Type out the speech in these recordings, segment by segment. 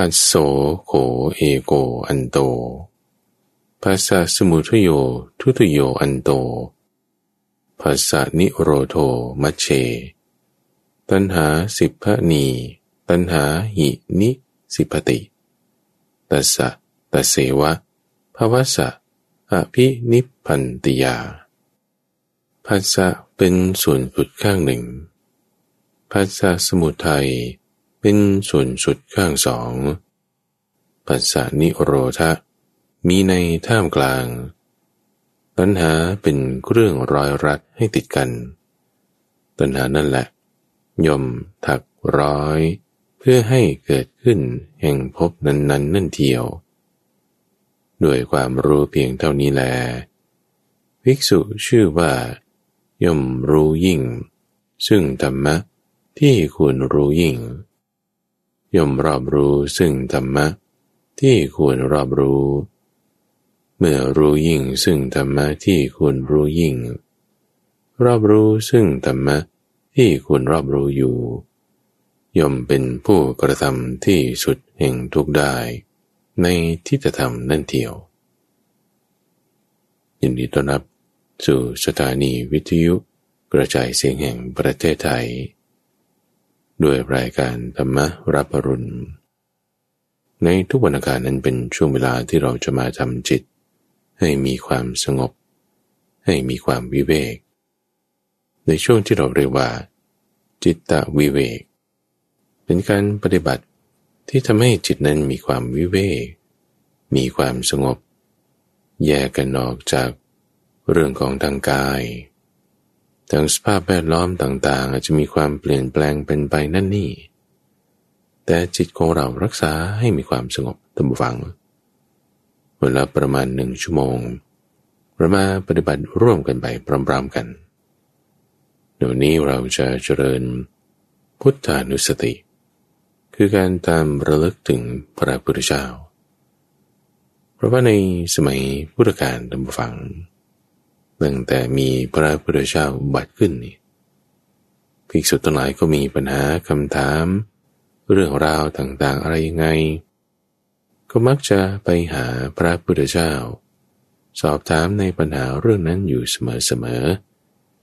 พัสโสโขเอโกอันโตภาษาสมุทโยทุตโยอันโตภาษานิโรโทมัชเช ตัณหาสิพนี ตัณหาหินิสิปติ ตัสสะตัสเสวะภาวะสะอภินิพันติยาภาษะเป็นส่วนสุดข้างหนึ่งภาษาสมุทัย เป็นส่วนสุดข้างสองภาษานิโรธะมีในท่ามกลางตัณหาเป็นเครื่องรอยรัดให้ติดกัน ตัณหานั่นแหละย่อมถักร้อย เพื่อให้เกิดขึ้นแห่งพบนั้นๆนนนั่นเทียว ด้วยความรู้เพียงเท่านี้แล ภิกษุชื่อว่า ย่อมรู้ยิ่ง ซึ่งธรรมะที่ควรรู้ยิ่ง ย่อมรอบรู้ซึ่งธรรมะ ที่ควรรอบรู้ เมื่อรู้ยิ่งซึ่งธรรมะที่ควรรู้ยิ่ง รอบรู้ซึ่งธรรมะที่ควรรอบรู้อยู่ ย่อมเป็นผู้กระทำที่สุดแห่งทุกได้ ในทิฏฐธรรมนั่นเทียว ยินดีต้อนรับสู่สถานีวิทยุกระจายเสียงแห่งประเทศไทย ด้วยรายการธรรมรับอรุณ ในทุกวันอาการนั้นเป็นช่วงเวลาที่เราจะมาทำจิต ให้มีความสงบ ให้มีความวิเวก ในช่วงที่เราเรียกว่า จิตตวิเวก เป็นการปฏิบัติที่ทำให้จิตนั้นมีความวิเวก มีความสงบ แยกกันออกจากเรื่องของทางกาย ทางสภาพแวดล้อมต่าง ๆ อาจจะมีความเปลี่ยนแปลงเป็นไปนั่นนี่ แต่จิตของเรารักษาให้มีความสงบตั้งฟัง เวลาประมาณหนึ่งชั่วโมงเรามาปฏิบัติร่วมกันไปพร้อมๆกันเดี๋ยวนี้เราจะเจริญพุทธานุสติ คือการตามระลึกถึงพระพุทธเจ้า เพราะว่าในสมัยพุทธกาลดำฝัง ตั้งแต่มีพระพุทธเจ้าบัตรขึ้นนี่ภิกษุทั้งหลายก็มีปัญหาคำถาม เรื่องราวต่างๆอะไรยังไง ก็มักจะไปหาพระพุทธเจ้า สอบถามในปัญหาเรื่องนั้นอยู่เสมอ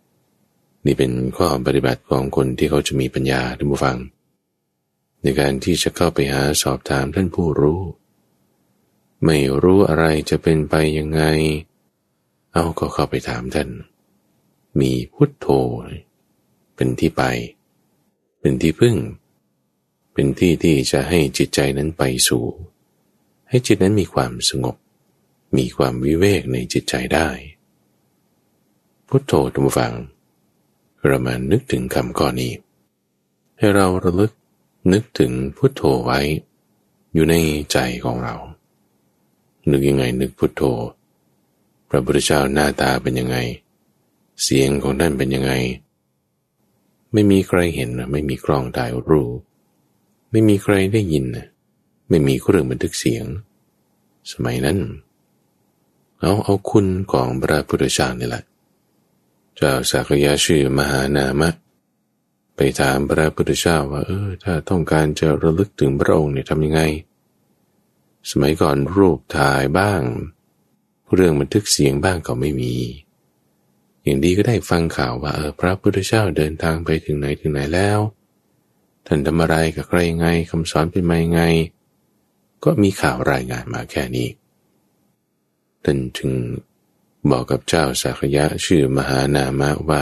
ๆนี่เป็นข้อปฏิบัติของคนที่เขาจะมีปัญญาท่านผู้ฟัง ในการที่จะเข้าไปหาสอบถามท่านผู้รู้ ไม่รู้อะไรจะเป็นไปยังไง เอาก็เข้าไปถามท่าน มีพุทโธ เป็นที่ไป เป็นที่พึ่ง เป็นที่ที่จะให้จิตใจนั้นไปสู่ ให้จิตนั้นมีความสงบ มีความวิเวกในจิตใจได้ พุทโธทุกฝังเรามานึกถึงคำข้อนนี้ ให้เราระลึกนึกถึงพุทโธไว้ อยู่ในใจของเรา นึกยังไงนึกพุทโธ ระพุทธเจ้าหน้าตาเป็นยังไง เสียงของท่านเป็นยังไง ไม่มีใครเห็นไม่มีกล้องถ่ายรูปไม่มีใครได้ยินนะไม่มีเครื่องบันทึกเสียง สมัยนั้นเอาเอาคุณของพระพุทธเจ้านี่แหละเจ้าสักยะชื่อมหานามะ ไปถามพระพุทธเจ้าว่าเออถ้าต้องการจะระลึกถึงพระองค์เนี่ยทำยังไง สมัยก่อนรูปถ่ายบ้าง เรื่องบันทึกเสียงบ้างก็ไม่มี อย่างดีก็ได้ฟังข่าวว่าเออพระพุทธเจ้าเดินทางไปถึงไหนถึงไหนแล้ว ท่านทำอะไรกับใครยังไงคำสอนเป็นมายังไง ก็มีข่าวรายงานมาแค่นี้ท่านจึงบอกกับเจ้าสักยะชื่อมหานามะว่า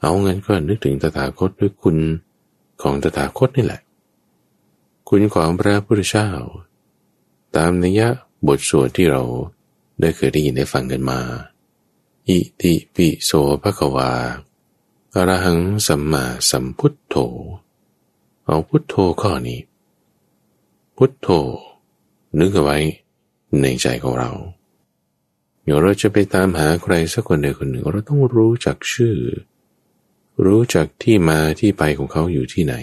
เอาเงินก็นึกถึงตถาคตด้วยคุณของตถาคตนี่แหละ คุณของพระพุทธเจ้า ตามนิยะบทสวดที่เรา ได้เคยได้ยินได้ฟังกันมา อิติปิโสภควาอรหังสัมมาสัมพุทโธ เอาพุทโธข้อนี้ พุทโธ นึกเอาไว้ในใจของเราเดี๋ยวเราจะไปตามหาใครสักคนใดคนหนึ่ง เราต้องรู้จักชื่อ รู้จักที่มาที่ไปของเขาอยู่ที่ไหน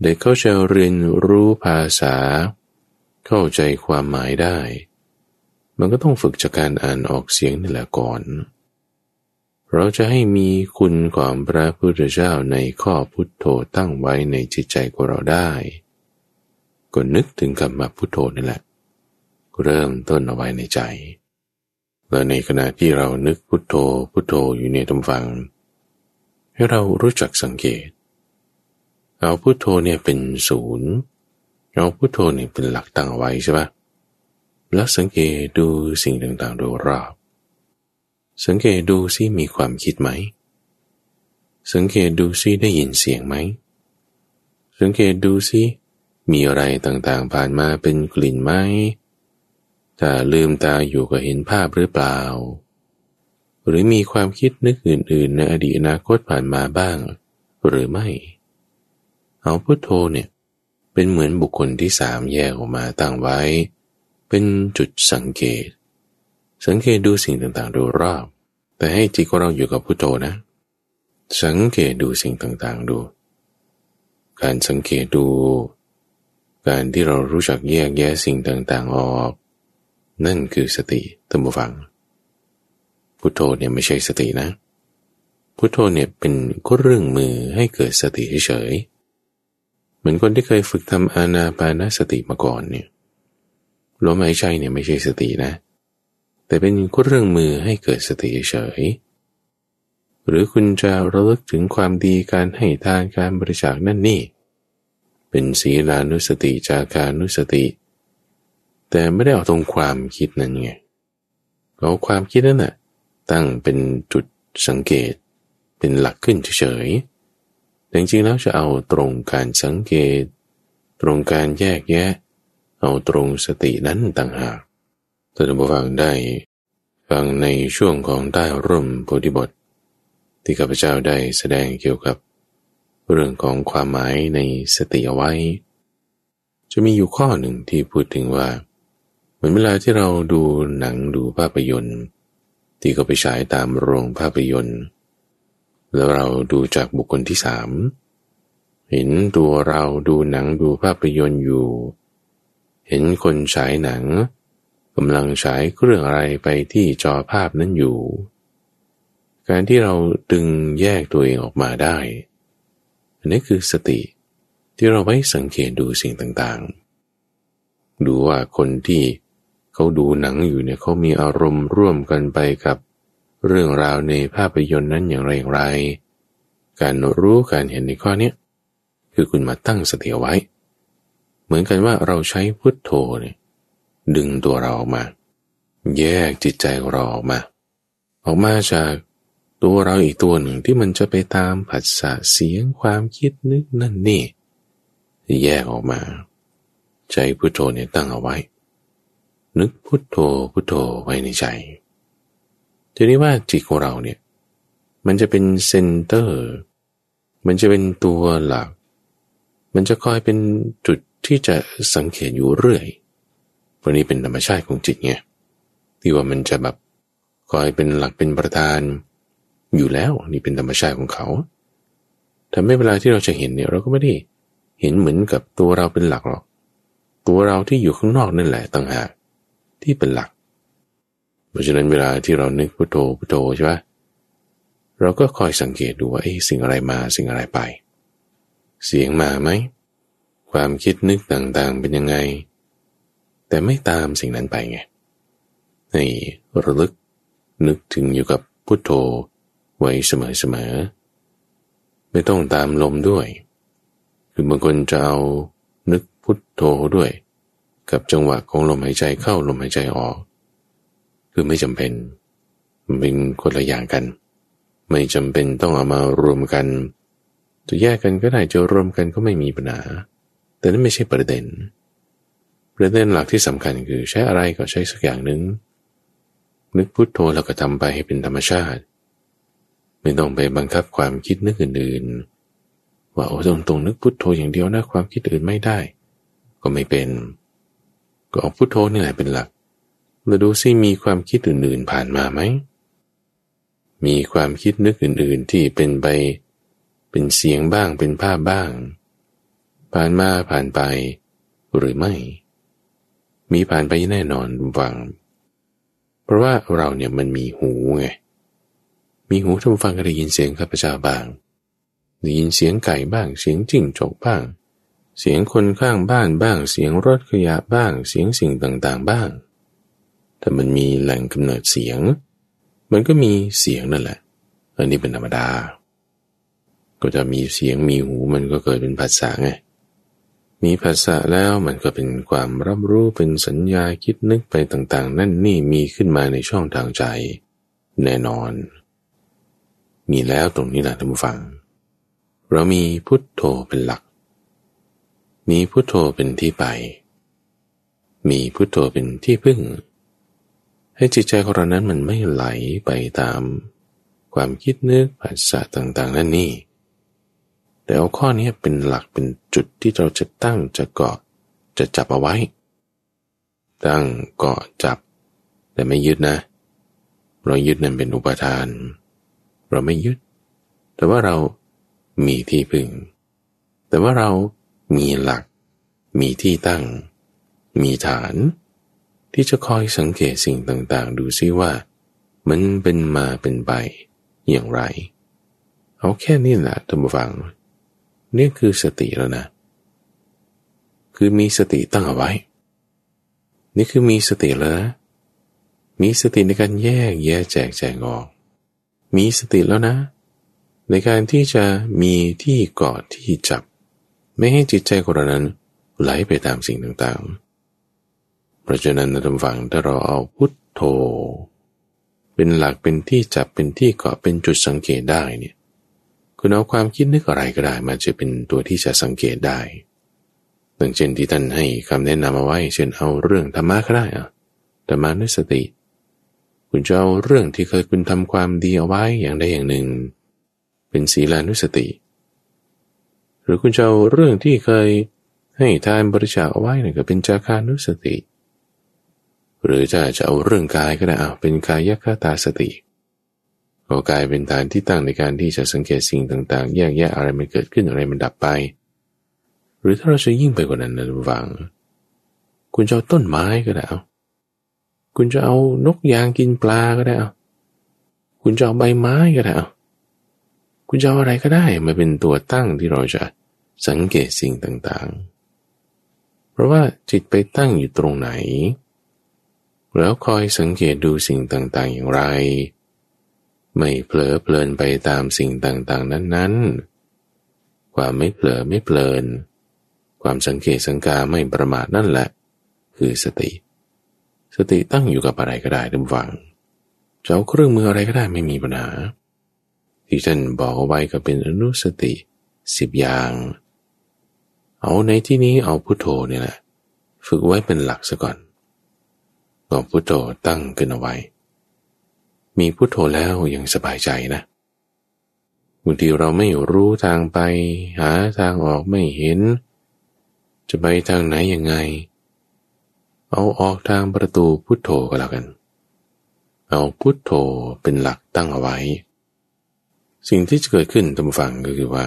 เด็กเขาจะเรียนรู้ภาษา เข้าใจความหมายได้ มันก็ต้องฝึกจากการอ่านออกเสียงนี่แหละก่อน เราจะให้มีคุณของพระพุทธเจ้าในข้อพุทโธตั้งไว้ในจิตใจของเราได้ก็นึกถึงคำว่าพุทโธนั่แหละ เริ่มต้นเอาไว้ในใจ และในขณะที่เรานึกพุทโธพุทโธอยู่ในตำฟัง ให้เรารู้จักสังเกต เอาพุทโธเนี่ยเป็นศูนย์เอาพุทโธเนี่ยเป็นหลักตั้งไว้ใช่ปะ แล้วสังเกตดูสิ่งต่างๆโดยรอบ สังเกตดูซิมีความคิดไหม สังเกตดูซิได้ยินเสียงไหม สังเกตดูซิมีอะไรต่างๆผ่านมาเป็นกลิ่นไหม ถ้าลืมตาอยู่ก็เห็นภาพหรือเปล่า หรือมีความคิดนึกอื่น ๆ ในอดีตอนาคตผ่านมาบ้าง หรือไม่ เอาพุทโธเนี่ยเป็นเหมือนบุคคลที่สามแยกออกมาตั้งไว้ เป็นจุดสังเกต สังเกตดูสิ่งต่างๆ โดยรอบ แต่ให้จิตของเราอยู่กับพุทโธนะ สังเกตดูสิ่งต่างๆ ดู การสังเกตดู การที่เรารู้จักแยกแยะสิ่งต่างๆออก นั่นคือสติตัมบูฟัง พุทโธเนี่ยไม่ใช่สตินะ พุทโธเนี่ยเป็นก็เรื่องมือให้เกิดสติเฉยเหมือนคนที่เคยฝึกทำอานาปานาสติมาก่อนเนี่ย ลมหายใจเนี่ยไม่ใช่สตินะ แต่เป็นก็เรื่องมือให้เกิดสติเฉย หรือคุณจะระลึกถึงความดีการให้ทานการบริจาคนั่นนี่ เป็นศีลานุสติจาการนุสติ แต่ไม่ได้เอาตรงความคิดนั่นไงเอาความคิดนั่นแหะตั้งเป็นจุดสังเกต เป็นหลักขึ้นเฉยๆแต่จริงๆแล้วจะเอาตรงการสังเกต ตรงการแยกแยะ เอาตรงสตินั้นต่างหากท่านผู้ฟังได้ฟังในช่วงของใต้ร่มโพธิบท ที่ข้าพเจ้าได้แสดงเกี่ยวกับ เรื่องของความหมายในสติเอาไว้ จะมีอยู่ข้อหนึ่งที่พูดถึงว่า เหมือนเวลาที่เราดูหนังดูภาพยนตร์ ที่เขาไปฉายตามโรงภาพยนตร์ แล้วเราดูจากบุคคลที่สามเห็นตัวเราดูหนังดูภาพยนตร์อยู่ เห็นคนฉายหนังกำลังฉายเครื่องอะไรไปที่จอภาพนั้นอยู่ การที่เราดึงแยกตัวเองออกมาได้ อันนี้คือสติที่เราไว้สังเกตดูสิ่งต่างๆ ดูว่าคนที่เขาดูหนังอยู่เนี่ยเขามีอารมณ์ร่วมกันไปกับเรื่องราวในภาพยนตร์นั้นอย่างไรอย่างไร การรู้การเห็นในข้อนี้คือคุณมาตั้งสติไว้ เหมือนกันว่าเราใช้พุทโธเนี่ยดึงตัวเราออกมา แยกจิตใจเราออกมา ออกมาจากตัวเราอีกตัวหนึ่งที่มันจะไปตามผัสสะเสียงความคิดนึกนั่นนี่ แยกออกมา ใจพุทโธเนี่ยตั้งเอาไว้ นึกพุทโธพุทโธไว้ในใจทีนี้ว่าจิตของเราเนี่ยมันจะเป็นเซนเตอร์ มันจะเป็นตัวหลัก มันจะคอยเป็นจุด ที่จะสังเกตอยู่เรื่อยวันนี้เป็นธรรมชาติของจิตไงที่ว่ามันจะแบบคอยเป็นหลักเป็นประธานอยู่แล้วนี่เป็นธรรมชาติของเขาทำให้เวลาที่เราจะเห็นเนี่ยเราก็ไม่ได้เห็นเหมือนกับตัวเราเป็นหลักหรอก ตัวเราที่อยู่ข้างนอกนั่นแหละต่างหากที่เป็นหลัก เพราะฉะนั้นเวลาที่เรานึกพุโทโธพุโทโธใช่ไหมเราก็คอยสังเกตดูว่าไอ้สิ่งอะไรมาสิ่งอะไรไป เสียงมาไหม ความคิดนึกต่างๆเป็นยังไง แต่ไม่ตามสิ่งนั้นไปไงให้ระลึกนึกถึงอยู่กับพุทโธไว้เสมอๆไม่ต้องตามลมด้วย คือบางคนจะเอานึกพุทโธด้วย กับจังหวะของลมหายใจเข้าลมหายใจออก คือไม่จำเป็นมันเป็นคนละอย่างกัน ไม่จำเป็นต้องเอามารวมกัน จะแยกกันก็ได้จะรวมกันก็ไม่มีปัญหา แต่นั่นไม่ใช่ประเด็น ประเด็นหลักที่สำคัญคือใช้อะไรก็ใช้สักอย่างหนึ่งนึกพุทโธแล้วก็ทำไปให้เป็นธรรมชาติ ไม่ต้องไปบังคับความคิดนึกอื่นๆ ว่าโอ้ตรงตรงนึกพุทโธอย่างเดียวนะความคิดอื่นไม่ได้ ก็ไม่เป็น ก็เอาพุทโธนี่แหละเป็นหลักมาดูซิมีความคิดอื่นๆผ่านมาไหม มีความคิดนึกอื่นๆที่เป็นไป เป็นเสียงบ้างเป็นภาพบ้าง ผ่านมาผ่านไป หรือไม่ มีผ่านไปแน่นอนฟัง เพราะว่าเราเนี่ยมันมีหูไง มีหูทำฟังก็ได้ยินเสียงข้าพเจ้าบ้าง ได้ยินเสียงไก่บ้าง เสียงจิ้งจกบ้าง เสียงคนข้างบ้านบ้าง เสียงรถขยะบ้าง เสียงสิ่งต่างๆบ้างถ้ามันมีแหล่งกำเนิดเสียง มันก็มีเสียงนั่นแหละ อันนี้เป็นธรรมดาก็จะมีเสียงมีหูมันก็เกิดเป็นภาษาไง มีภาษาแล้วมันก็เป็นความรับรู้เป็นสัญญาคิดนึกไปต่างๆ นั่นนี่มีขึ้นมาในช่องทางใจ แน่นอน มีแล้วตรงนี้แหละท่านผู้ฟัง เรามีพุทโธเป็นหลัก มีพุทโธเป็นที่ไป มีพุทโธเป็นที่พึ่ง ให้จิตใจของเรานั้นมันไม่ไหลไปตาม ความคิดนึกภาษาต่างๆ นั่นนี่ แต่เอาข้อนี้เป็นหลักเป็นจุดที่เราจะตั้งจะเกาะจะจับเอาไว้ ตั้งเกาะจับ แต่ไม่ยึดนะ เรายึดนั่นเป็นอุปทาน เราไม่ยึด แต่ว่าเรามีที่พึ่ง แต่ว่าเรามีหลัก มีที่ตั้ง มีฐาน ที่จะคอยสังเกตสิ่งต่างๆ ดูซิว่า มันเป็นมาเป็นไปอย่างไร เอาแค่นี้แหละท่านผู้ฟัง นี่คือสติแล้วนะ คือมีสติตั้งเอาไว้ นี่คือมีสติแล้วนะมีสติในการแยกแยะแจกแจงออก มีสติแล้วนะ ในการที่จะมีที่เกาะที่จับ ไม่ให้จิตใจของเรานั้นไหลไปตามสิ่งต่างๆ เพราะฉะนั้นนะท่านฟังถ้าเราเอาพุทโธ เป็นหลักเป็นที่จับเป็นที่เกาะเป็นจุดสังเกตได้เนี่ย คุณเอาความคิดนึกอะไรก็ได้มาจะเป็นตัวที่จะสังเกตได้ดังเช่นที่ท่านให้คำแนะนำเอาไว้ เช่นเอาเรื่องธรรมะก็ได้อะธรรมานุสติ คุณจะเอาเรื่องที่เคยคุณทำความดีเอาไว้อย่างใดอย่างหนึ่ง เป็นศีลานุสติ หรือคุณจะเอาเรื่องที่เคยให้ทานบริจาคเอาไว้เนี่ยก็เป็นจาคานุสติ หรือจะจะเอาเรื่องกายก็ได้เอาเป็นกายคตาสติ ก็กายเป็นฐานที่ตั้งในการที่จะสังเกตสิ่งต่างๆ แยกแยะอะไรมันเกิดขึ้นอะไรมันดับไป หรือถ้าเราจะยิ่งไปกว่านั้นนะหวัง คุณจะเอาต้นไม้ก็ได้เอาคุณจะเอานกยางกินปลาก็ได้เอาคุณจะเอาใบไม้ก็ได้เอาคุณจะเอาอะไรก็ได้มาเป็นตัวตั้งที่เราจะสังเกตสิ่งต่างๆ เพราะว่าจิตไปตั้งอยู่ตรงไหน แล้วคอยสังเกตดูสิ่งต่างๆอย่างไร ไม่เผลอเพลินไปตามสิ่งต่างๆ นั้นๆ ความไม่เผลอไม่เพลิน ความสังเกตสังกาไม่ประมาทนั่นแหละ คือสติ สติตั้งอยู่กับอะไรก็ได้ทุกฝังจะเอาเครื่องมืออะไรก็ได้ไม่มีปัญหา ที่ท่านบอกเอาไว้ก็เป็นอนุสติสิบอย่าง เอาในที่นี้เอาพุโทโธเนี่ยแหละ ฝึกไว้เป็นหลักซะก่อนเอาพุโทโธตั้งขึ้นเอาไว้ มีพุทโธแล้วยังสบายใจนะบางทีเราไม่รู้ทางไป หาทางออกไม่เห็น จะไปทางไหนยังไง เอาออกทางประตูพุทโธก็แล้วกัน เอาพุทโธเป็นหลักตั้งเอาไว้ สิ่งที่จะเกิดขึ้นตามฟังก็คือว่า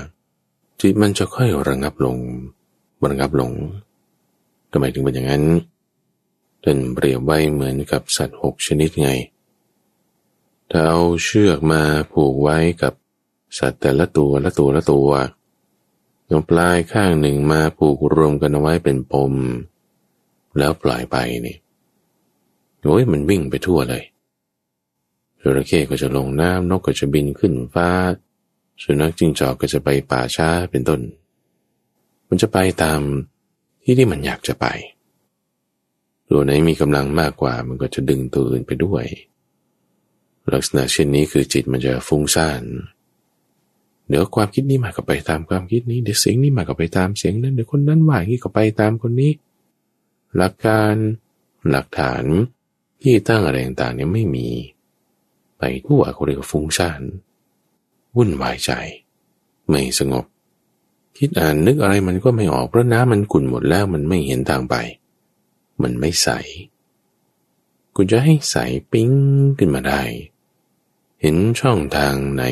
จิตมันจะค่อยระงับลงระงับลงทำไมถึงเป็นอย่างนั้นท่านเปรียบไว้เหมือนกับสัตว์หกชนิดไง ถ้าเอาเชือกมาผูกไว้กับสัตว์แต่ละตัวละตัวละตัวเอาปลายข้างหนึ่งมาผูกรวมกันเอาไว้เป็นปม แล้วปล่อยไปนี่โอ้ยมันวิ่งไปทั่วเลยจระเข้ก็จะลงน้ำนกก็จะบินขึ้นฟ้า สุนัขจิ้งจอกก็จะไปป่าช้าเป็นต้น มันจะไปตามที่ที่มันอยากจะไป ตัวไหนมีกำลังมากกว่ามันก็จะดึงตัวอื่นไปด้วย ลักษณะเช่นนี้คือจิตมันจะฟุ้งซ่านเดี๋ยวความคิดนี้มาก็ไปตามความคิดนี้เดี๋ยวเสียงนี้มาก็ไปตามเสียงนั้นเดี๋ยวคนนั้นว่าอย่างนี้ก็ไปตามคนนี้ หลักการหลักฐานที่ตั้งอะไรต่างๆเนี่ยไม่มี ไปทั่วเขาเรียกฟุ้งซ่านวุ่นวายใจ ไม่สงบ คิดอ่านนึกอะไรมันก็ไม่ออกเพราะน้ำมันขุ่นหมดแล้วมันไม่เห็นทางไป มันไม่ใสคุณจะให้ใสปิ้งขึ้นมาได้ เห็นช่องทางไหน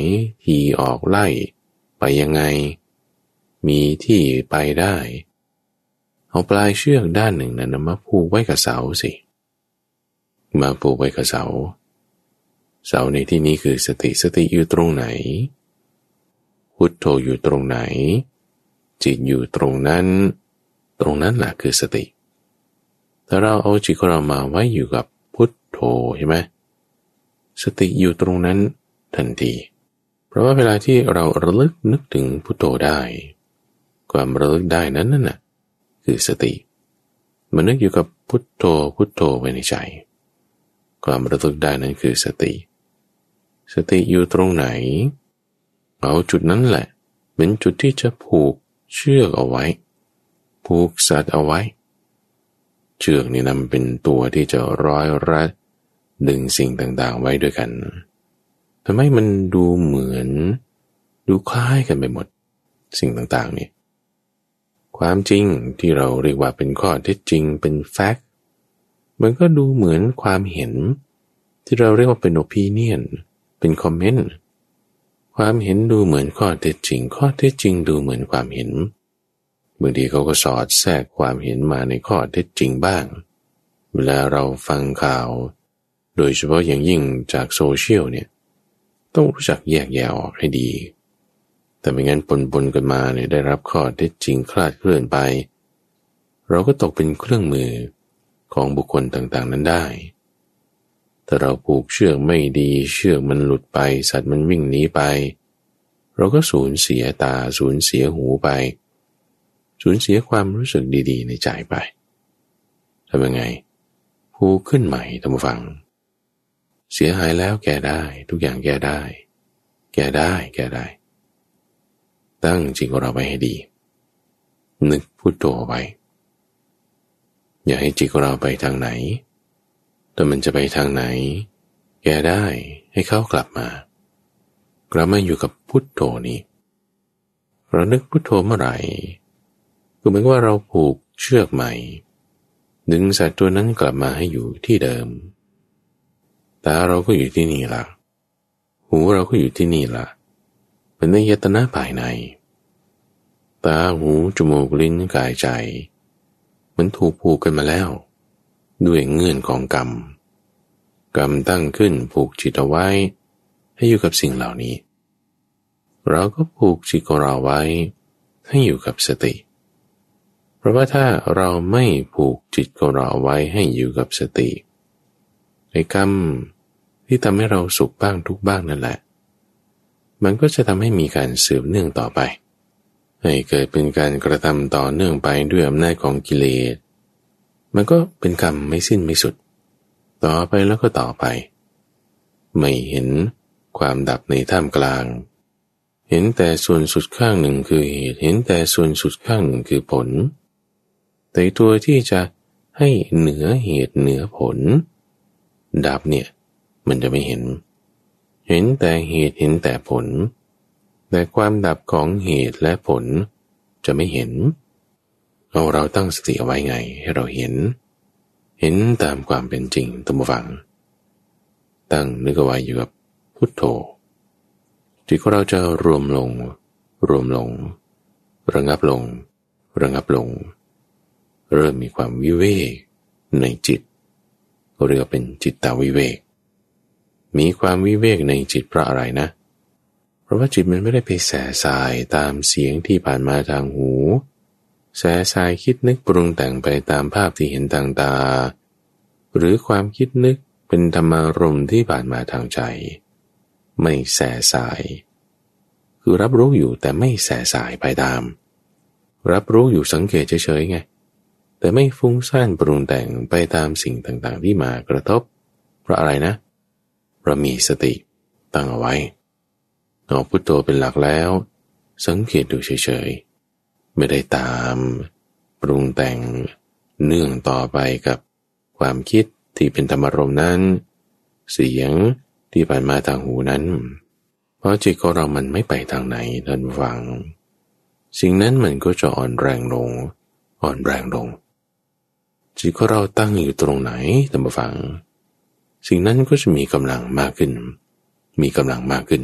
ทีออกไล่ ไปยังไง มีที่ไปได้ เอาปลายเชือกด้านหนึ่งนั้นมาผูกไว้กับเสาสิ มาผูกไว้กับเสา เสาในที่นี้คือสติสติอยู่ตรงไหน พุทโธอยู่ตรงไหน จิตอยู่ตรงนั้น ตรงนั้นแหละคือสติ ถ้าเราเอาจิตของเรามาไว้อยู่กับพุทโธใช่ไหม สติอยู่ตรงนั้นทันที เพราะว่าเวลาที่เราระลึกนึกถึงพุทโธได้ ความระลึกได้นั้นน่ะคือสติ มันนึกอยู่กับพุทโธพุทโธไว้ในใจ ความระลึกได้นั้นคือสติ สติอยู่ตรงไหน เอาจุดนั้นแหละ เป็นจุดที่จะผูกเชือกเอาไว้ ผูกสัตว์เอาไว้ เชือกนี่นำเป็นตัวที่จะร้อยรัด ดึงสิ่งต่างๆไว้ด้วยกันทำให้มันดูเหมือน ดูคล้ายกันไปหมด สิ่งต่างๆนี่ความจริงที่เราเรียกว่าเป็นข้อเท็จจริงเป็นแฟกต์มันก็ดูเหมือนความเห็น ที่เราเรียกว่าเป็น opinion เป็น comment ความเห็นดูเหมือนข้อเท็จจริง ข้อเท็จจริงดูเหมือนความเห็นบางทีเขาก็สอดแทรกความเห็นมาในข้อเท็จจริงบ้าง เวลาเราฟังข่าว โดยเฉพาะอย่างยิ่งจากโซเชียลเนี่ยต้องรู้จักแยกแยะออกให้ดี แต่ไม่งั้นปนปนกันมาเนี่ยได้รับข้อเท็จจริงคลาดเคลื่อนไป เราก็ตกเป็นเครื่องมือของบุคคลต่างๆนั้นได้ถ้าเราผูกเชือกไม่ดีเชือกมันหลุดไปสัตว์มันวิ่งหนีไป เราก็สูญเสียตาสูญเสียหูไป สูญเสียความรู้สึกดีๆ ในใจไปทำยังไงผูกขึ้นใหม่ทำฟัง สียหายแล้วแก้ได้ ทุกอย่างแก้ได้ แก้ได้แก้ได้ ตั้งจิตของเราไปให้ดี นึกพูดตัวไว้ อย่าให้จิตของเราไปทางไหนแต่มันจะไปทางไหน แกได้ให้เขากลับมากลับมาอยู่กับพุทโธนี้เรานึกพุทโธเมื่อไหร่ก็เหมือนว่าเราผูกเชือกใหม่ ดึงสัตว์ตัวนั้นกลับมาให้อยู่ที่เดิม ตาเราก็อยู่ที่นี่ละหูเราก็อยู่ที่นี่ละเป็นในยตนะภายใน ตาหูจมูกลิ้นกายใจ มันถูกผูกกันมาแล้ว ด้วยเงื่อนของกรรม กรรมตั้งขึ้นผูกจิตเอาไว้ ให้อยู่กับสิ่งเหล่านี้ เราก็ผูกจิตของเราไว้ ให้อยู่กับสติ เพราะว่าถ้าเราไม่ผูกจิตของเราไว้ให้อยู่กับสติ ในกรรมที่ทำให้เราสุขบ้างทุกบ้างนั่นแหละ มันก็จะทำให้มีการสืบเนื่องต่อไปให้เกิดเป็นการกระทำต่อเนื่องไปด้วยอำนาจของกิเลส มันก็เป็นกรรมไม่สิ้นไม่สุด ต่อไปแล้วก็ต่อไป ไม่เห็นความดับในท่ามกลาง เห็นแต่ส่วนสุดข้างหนึ่งคือเหตุ เห็นแต่ส่วนสุดข้างหนึ่งคือผล แต่ตัวที่จะให้เหนือเหตุเหนือผล ดับเนี่ย มันจะไม่เห็น เห็นแต่เหตุเห็นแต่ผล แต่ความดับของเหตุและผลจะไม่เห็นเราเราตั้งสติเอาไว้ไงให้เราเห็น เห็นตามความเป็นจริงตัมฟัง ตั้งนึกเอาไว้อยู่กับพุทโธจิตของเราจะรวมลง รวมลง ระงับลง ระงับลง เริ่มมีความวิเวกในจิต เรียกเป็นจิตตาวิเวก มีความวิเวกในจิตเพราะอะไรนะ เพราะว่าจิตมันไม่ได้ไปแสสายตามเสียงที่ผ่านมาทางหู แสสายคิดนึกปรุงแต่งไปตามภาพที่เห็นทางตา หรือความคิดนึกเป็นธรรมารมที่ผ่านมาทางใจ ไม่แสสาย คือรับรู้อยู่แต่ไม่แสสายไปตาม รับรู้อยู่สังเกตเฉยๆไง แต่ไม่ฟุ้งซ่านปรุงแต่งไปตามสิ่งต่างๆ ที่มากระทบ เพราะอะไรนะเพราะมีสติตั้งเอาไว้เอาพุทโธเป็นหลักแล้ว สังเกตดูเฉยๆ ไม่ได้ตาม ปรุงแต่งเนื่องต่อไปกับความคิดที่เป็นธรรมรมนั้น เสียงที่ผ่านมาทางหูนั้น เพราะจิตของเรามันไม่ไปทางไหนท่านฟัง สิ่งนั้นมันก็จะอ่อนแรงลง อ่อนแรงลง จิตของเราตั้งอยู่ตรงไหนท่านฟัง สิ่งนั้นก็จะมีกำลังมากขึ้น มีกำลังมากขึ้น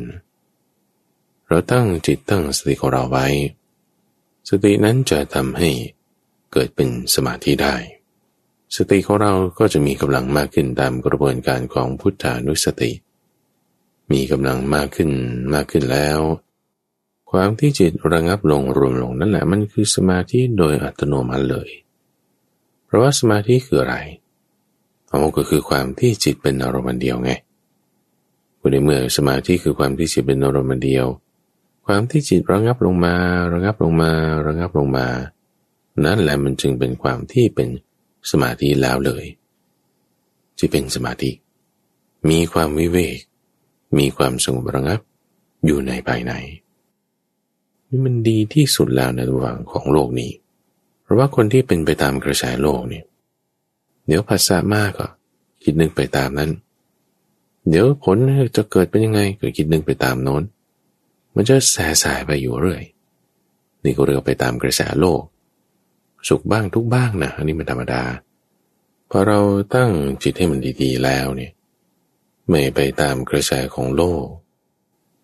เราตั้งจิตตั้งสติของเราไว้ สตินั้นจะทำให้เกิดเป็นสมาธิได้ สติของเราก็จะมีกำลังมากขึ้นตามกระบวนการของพุทธานุสติ มีกำลังมากขึ้นมากขึ้นแล้ว ความที่จิตระงับลงรวมลงนั่นแหละมันคือสมาธิโดยอัตโนมัติเลย ราะว่าสมาธิคืออะไรเอาก็คือความที่จิตเป็นอารมณ์เดียวไงในเมื่อสมาธิคือความที่จิตเป็นอารมณ์เดียว ความที่จิตระงับลงมา ระงับลงมา ระงับลงมา นั่นแหละมันจึงเป็นความที่เป็นสมาธิแล้วเลย ที่เป็นสมาธิ มีความวิเวก มีความสงบระงับอยู่ในภายในนี่มันดีที่สุดแล้วในระหว่างของโลกนี้ เพราะว่าคนที่เป็นไปตามกระแสโลกเนี่ยเดี๋ยวภาษามากก็คิดนึกไปตามนั้น เดี๋ยวผลจะเกิดเป็นยังไงก็คิดนึกไปตามโน้น มันจะแสสายไปอยู่เรื่อย นี่ก็เรียกไปตามกระแสโลก สุขบ้างทุกบ้างนะอันนี้มันธรรมดาพอเราตั้งจิตให้มันดีๆแล้วเนี่ยไม่ไปตามกระแสของโลก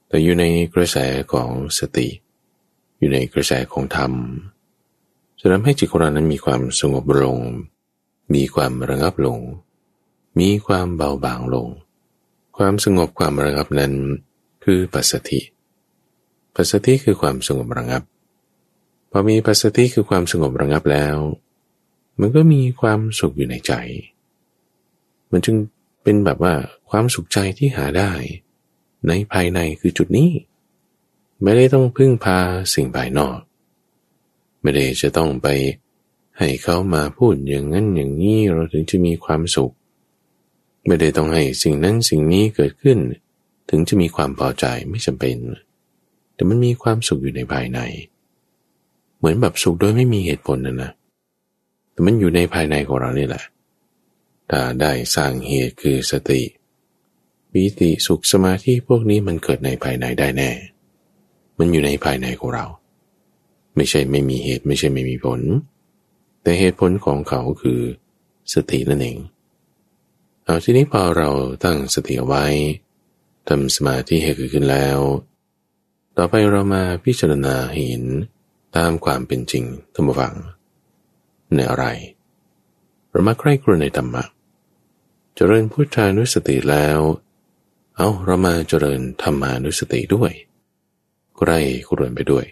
แต่อยู่ในกระแสของสติ อยู่ในกระแสของธรรม จะทำให้จิตของเรานั้นมีความสงบลง มีความระงับลง มีความเบาบางลง ความสงบความระงับนั้นคือปัสสติปัสสติคือความสงบระงับ พอมีปัสสติคือความสงบระงับแล้ว มันก็มีความสุขอยู่ในใจ มันจึงเป็นแบบว่าความสุขใจที่หาได้ ในภายในคือจุดนี้ ไม่ได้ต้องพึ่งพาสิ่งภายนอก ไม่ได้จะต้องไปให้เขามาพูดอย่างนั้นอย่างนี้เราถึงจะมีความสุข ไม่ได้ต้องให้สิ่งนั้นสิ่งนี้เกิดขึ้น ถึงจะมีความพอใจไม่จำเป็น แต่มันมีความสุขอยู่ในภายใน เหมือนแบบสุขโดยไม่มีเหตุผลนะนะแต่มันอยู่ในภายในของเรานี่แหละถ้าได้สร้างเหตุคือสติปีติสุขสมาธิพวกนี้มันเกิดในภายในได้แน่ มันอยู่ในภายในของเรา ไม่ใช่ไม่มีเหตุไม่ใช่ไม่มีผล แต่เหตุผลของเขาคือสตินั่นเอง เอาทีนี้พอเราตั้งสติเอาไว้ทำสมาธิให้เกิดขึ้นแล้ว ต่อไปเรามาพิจารณาเห็นตามความเป็นจริงทั้งหมดในอะไร เรามาใคร่ครวญในธรรมะเจริญพุทธานุสติแล้ว เอาเรามาเจริญธรรมานุสติด้วยใคร่ครวญไปด้วย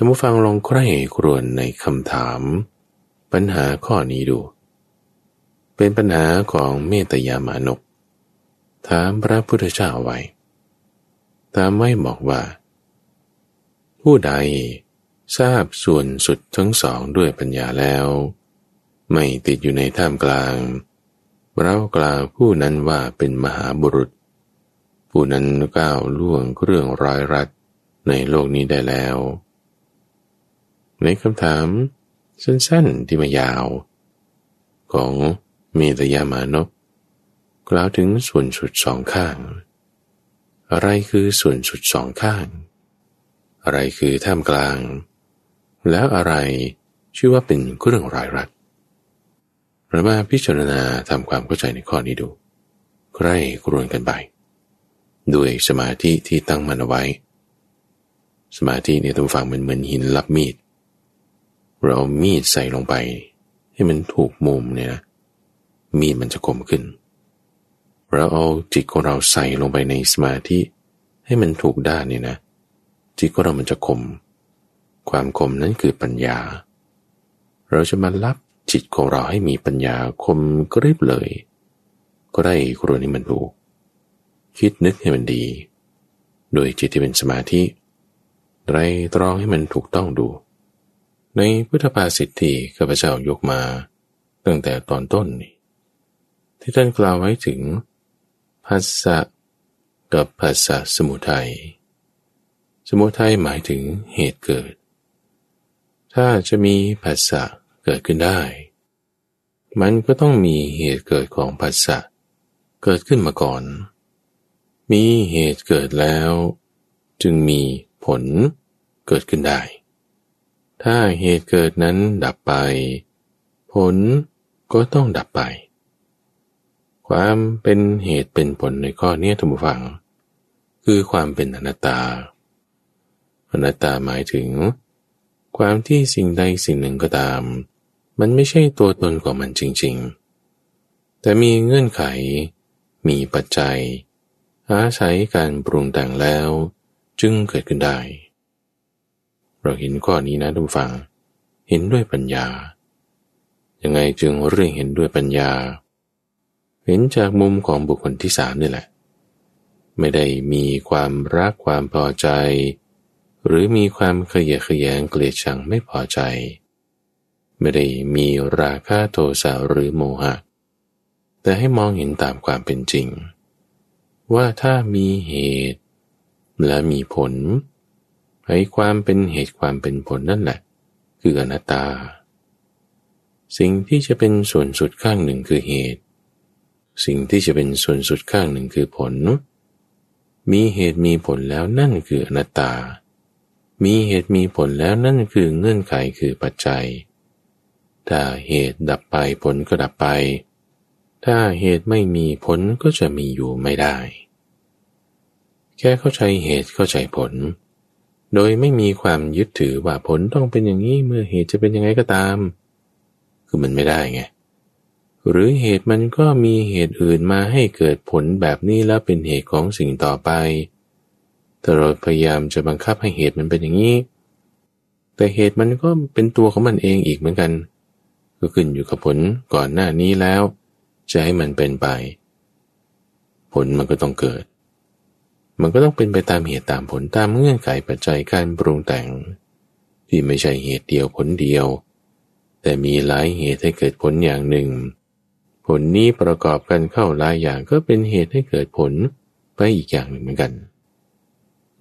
ท่านผู้ฟังลองใคร่ครวญในคำถาม ปัญหาข้อนี้ดู เป็นปัญหาของเมตยามานก ถามพระพุทธเจ้าไว้ถามไว้บอกว่า ผู้ใดทราบส่วนสุดทั้งสองด้วยปัญญาแล้ว ไม่ติดอยู่ในท่ามกลาง เรากล่าวผู้นั้นว่าเป็นมหาบุรุษ ผู้นั้นก้าวล่วงเรื่องร้อยรัดในโลกนี้ได้แล้ว ในคำถามสั้นๆที่มายาว ของเมตยามานพกล่าวถึงส่วนสุดสองข้าง อะไรคือส่วนสุดสองข้าง อะไรคือท่ามกลาง แล้วอะไรชื่อว่าเป็นเรื่องรายรัดเรามาพิจารณาทำความเข้าใจในข้อนี้ดู ใครกรวนกันไป ด้วยสมาธิที่ตั้งมันเอาไว้ สมาธิเนี่ยต้องฟังมันเหมือนหินรับมีด เรามีดใส่ลงไป ให้มันถูกมุมเนี่ยนะมีดมันจะคมขึ้น เราเอาจิตของเราใส่ลงไปในสมาธิให้มันถูกด้านเนี่ยนะ จิตของเรามันจะคม ความคมนั้นคือปัญญา เราจะมารับจิตของเราให้มีปัญญาคมกริบเลย ก็ได้ครัวนี้มันถูก คิดนึกให้มันดี โดยจิตที่เป็นสมาธิไตรตรองให้มันถูกต้องดู ในพุทธภาษิตที่ข้าพเจ้ายกมา ตั้งแต่ตอนต้นนี่ที่ท่านกล่าวไว้ถึงภาษะกับภาษะสมุทัย สมุทัยหมายถึงเหตุเกิด ถ้าจะมีผัสสะเกิดขึ้นได้ มันก็ต้องมีเหตุเกิดของผัสสะเกิดขึ้นมาก่อน มีเหตุเกิดแล้ว จึงมีผลเกิดขึ้นได้ ถ้าเหตุเกิดนั้นดับไป ผลก็ต้องดับไป ความเป็นเหตุเป็นผลในข้อนี้ท่านผู้ฟัง คือความเป็นอนัตตา อนัตตาหมายถึง ความที่สิ่งใดสิ่งหนึ่งก็ตาม มันไม่ใช่ตัวตนของมันจริง ๆ แต่มีเงื่อนไข มีปัจจัย อาศัยการปรุงแต่งแล้ว จึงเกิดขึ้นได้ เราเห็นข้อนี้นะทุกฝัง เห็นด้วยปัญญา ยังไงจึงเรื่องเห็นด้วยปัญญา เห็นจากมุมของบุคคลที่สามนี่แหละ ไม่ได้มีความรักความพอใจ หรือมีความขยะแขยงเกลียดชังไม่พอใจ ไม่ได้มีราคะโทสะหรือโมหะ แต่ให้มองเห็นตามความเป็นจริง ว่าถ้ามีเหตุและมีผล ห้ความเป็นเหตุความเป็นผลนั่นแหละ คืออนัตตา สิ่งที่จะเป็นส่วนสุดข้างหนึ่งคือเหตุ สิ่งที่จะเป็นส่วนสุดข้างหนึ่งคือผล มีเหตุมีผลแล้วนั่นคืออนัตตา มีเหตุมีผลแล้วนั่นคือเงื่อนไขคือปัจจัย ถ้าเหตุดับไปผลก็ดับไป ถ้าเหตุไม่มีผลก็จะมีอยู่ไม่ได้ แค่เข้าใจเหตุเข้าใจผล โดยไม่มีความยึดถือว่าผลต้องเป็นอย่างนี้เมื่อเหตุจะเป็นยังไงก็ตาม คือมันไม่ได้ไง หรือเหตุมันก็มีเหตุอื่นมาให้เกิดผลแบบนี้แล้วเป็นเหตุของสิ่งต่อไปแต่เราพยายามจะบังคับให้เหตุมันเป็นอย่างนี้ แต่เหตุมันก็เป็นตัวของมันเองอีกเหมือนกัน ก็ขึ้นอยู่กับผลก่อนหน้านี้แล้ว จะให้มันเป็นไป ผลมันก็ต้องเกิด มันก็ต้องเป็นไปตามเหตุตามผลตามเงื่อนไขปัจจัยการปรุงแต่ง ที่ไม่ใช่เหตุเดียวผลเดียว แต่มีหลายเหตุให้เกิดผลอย่างหนึ่ง ผลนี้ประกอบกันเข้าหลายอย่างก็เป็นเหตุให้เกิดผลไปอีกอย่างหนึ่งเหมือนกัน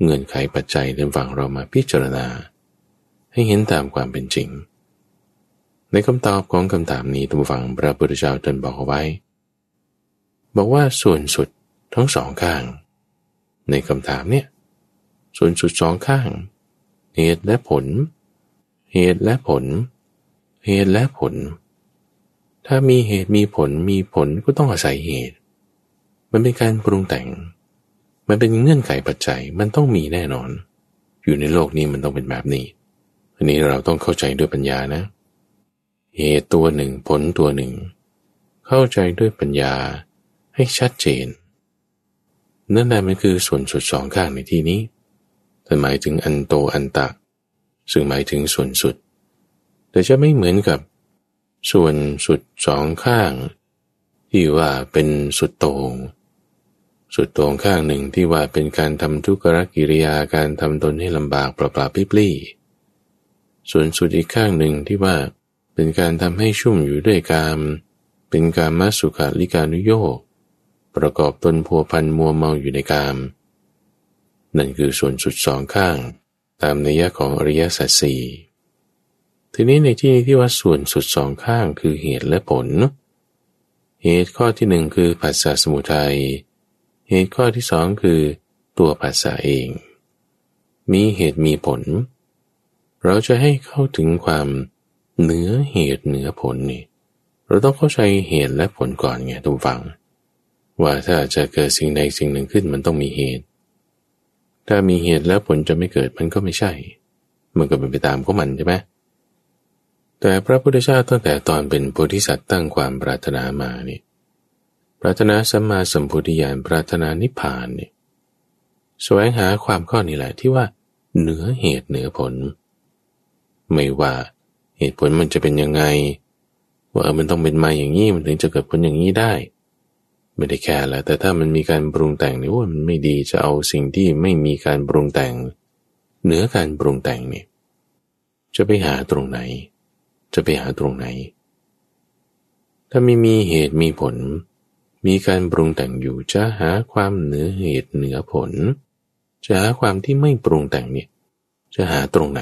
เงื่อนไขปัจจัยในฝั่งเรามาพิจารณา ให้เห็นตามความเป็นจริง ในคำตอบของคำถามนี้ทุกฝั่งพระพุทธเจ้าตรัสบอกเอาไว้ บอกว่าส่วนสุดทั้งสองข้าง ในคำถามเนี่ย ส่วนสุดสองข้าง เหตุและผล เหตุและผล เหตุและผล ถ้ามีเหตุมีผลมีผลก็ต้องอาศัยเหตุ มันเป็นการปรุงแต่ง มันเป็นเงื่อนไขปัจจัยมันต้องมีแน่นอน อยู่ในโลกนี้มันต้องเป็นแบบนี้ อันนี้เราต้องเข้าใจด้วยปัญญานะ เหตุตัวหนึ่งผลตัวหนึ่ง เข้าใจด้วยปัญญาให้ชัดเจน นั่นแหละมันคือส่วนสุดสองข้างในที่นี้แต่หมายถึงอันโตอันตะ ซึ่งหมายถึงส่วนสุด แต่จะไม่เหมือนกับ ส่วนสุดสองข้าง ที่ว่าเป็นสุดโตงสุดโตงข้างหนึ่งที่ว่าเป็นการทำทุกขกิริยาการทำตนให้ลำบากปลาปลาปิปลี่ ส่วนสุดอีกข้างหนึ่งที่ว่าเป็นการทำให้ชุ่มอยู่ด้วยกาม เป็นการมัสุขาลิกานุโยก ประกอบตนพัวพันมัวเมาอยู่ในกาม นั่นคือส่วนสุดสองข้าง ตามนัยยะของอริยสัจสี่ทีนี้ในที่นี้ที่ว่าส่วนสุดสองข้างคือเหตุและผล เหตุข้อที่หนึ่งคือภาษาสมุทัย เหตุข้อที่สองคือตัวภาษาเอง มีเหตุมีผล เราจะให้เข้าถึงความเหนือเหตุเหนือผลนี่ เราต้องเข้าใจเหตุและผลก่อนไงทุกฝัง ว่าถ้าจะเกิดสิ่งใดสิ่งหนึ่งขึ้นมันต้องมีเหตุ ถ้ามีเหตุแล้วผลจะไม่เกิดมันก็ไม่ใช่ มันก็เป็นไปตามของมันใช่ไหมแต่พระพุทธเจ้าตั้งแต่ตอนเป็นโพธิสัตว์ตั้งความปรารถนามานี่ปรารถนาสัมมาสัมพุทธิญาณปรารถนานิพพานนี่แสวงหาความข้อนี้แหละที่ว่าเหนือเหตุเหนือผล ไม่ว่าเหตุผลมันจะเป็นยังไง ว่ามันต้องเป็นมาอย่างนี้มันถึงจะเกิดผลอย่างนี้ได้ ไม่ได้แค่แล้วแต่ถ้ามันมีการปรุงแต่งนี่ว่ามันไม่ดีจะเอาสิ่งที่ไม่มีการปรุงแต่ง เหนือการปรุงแต่งนี่จะไปหาตรงไหน จะไปหาตรงไหน ถ้าไม่มีเหตุมีผล มีการปรุงแต่งอยู่จะหาความเหนือเหตุเหนือผล จะหาความที่ไม่ปรุงแต่งเนี่ยจะหาตรงไหน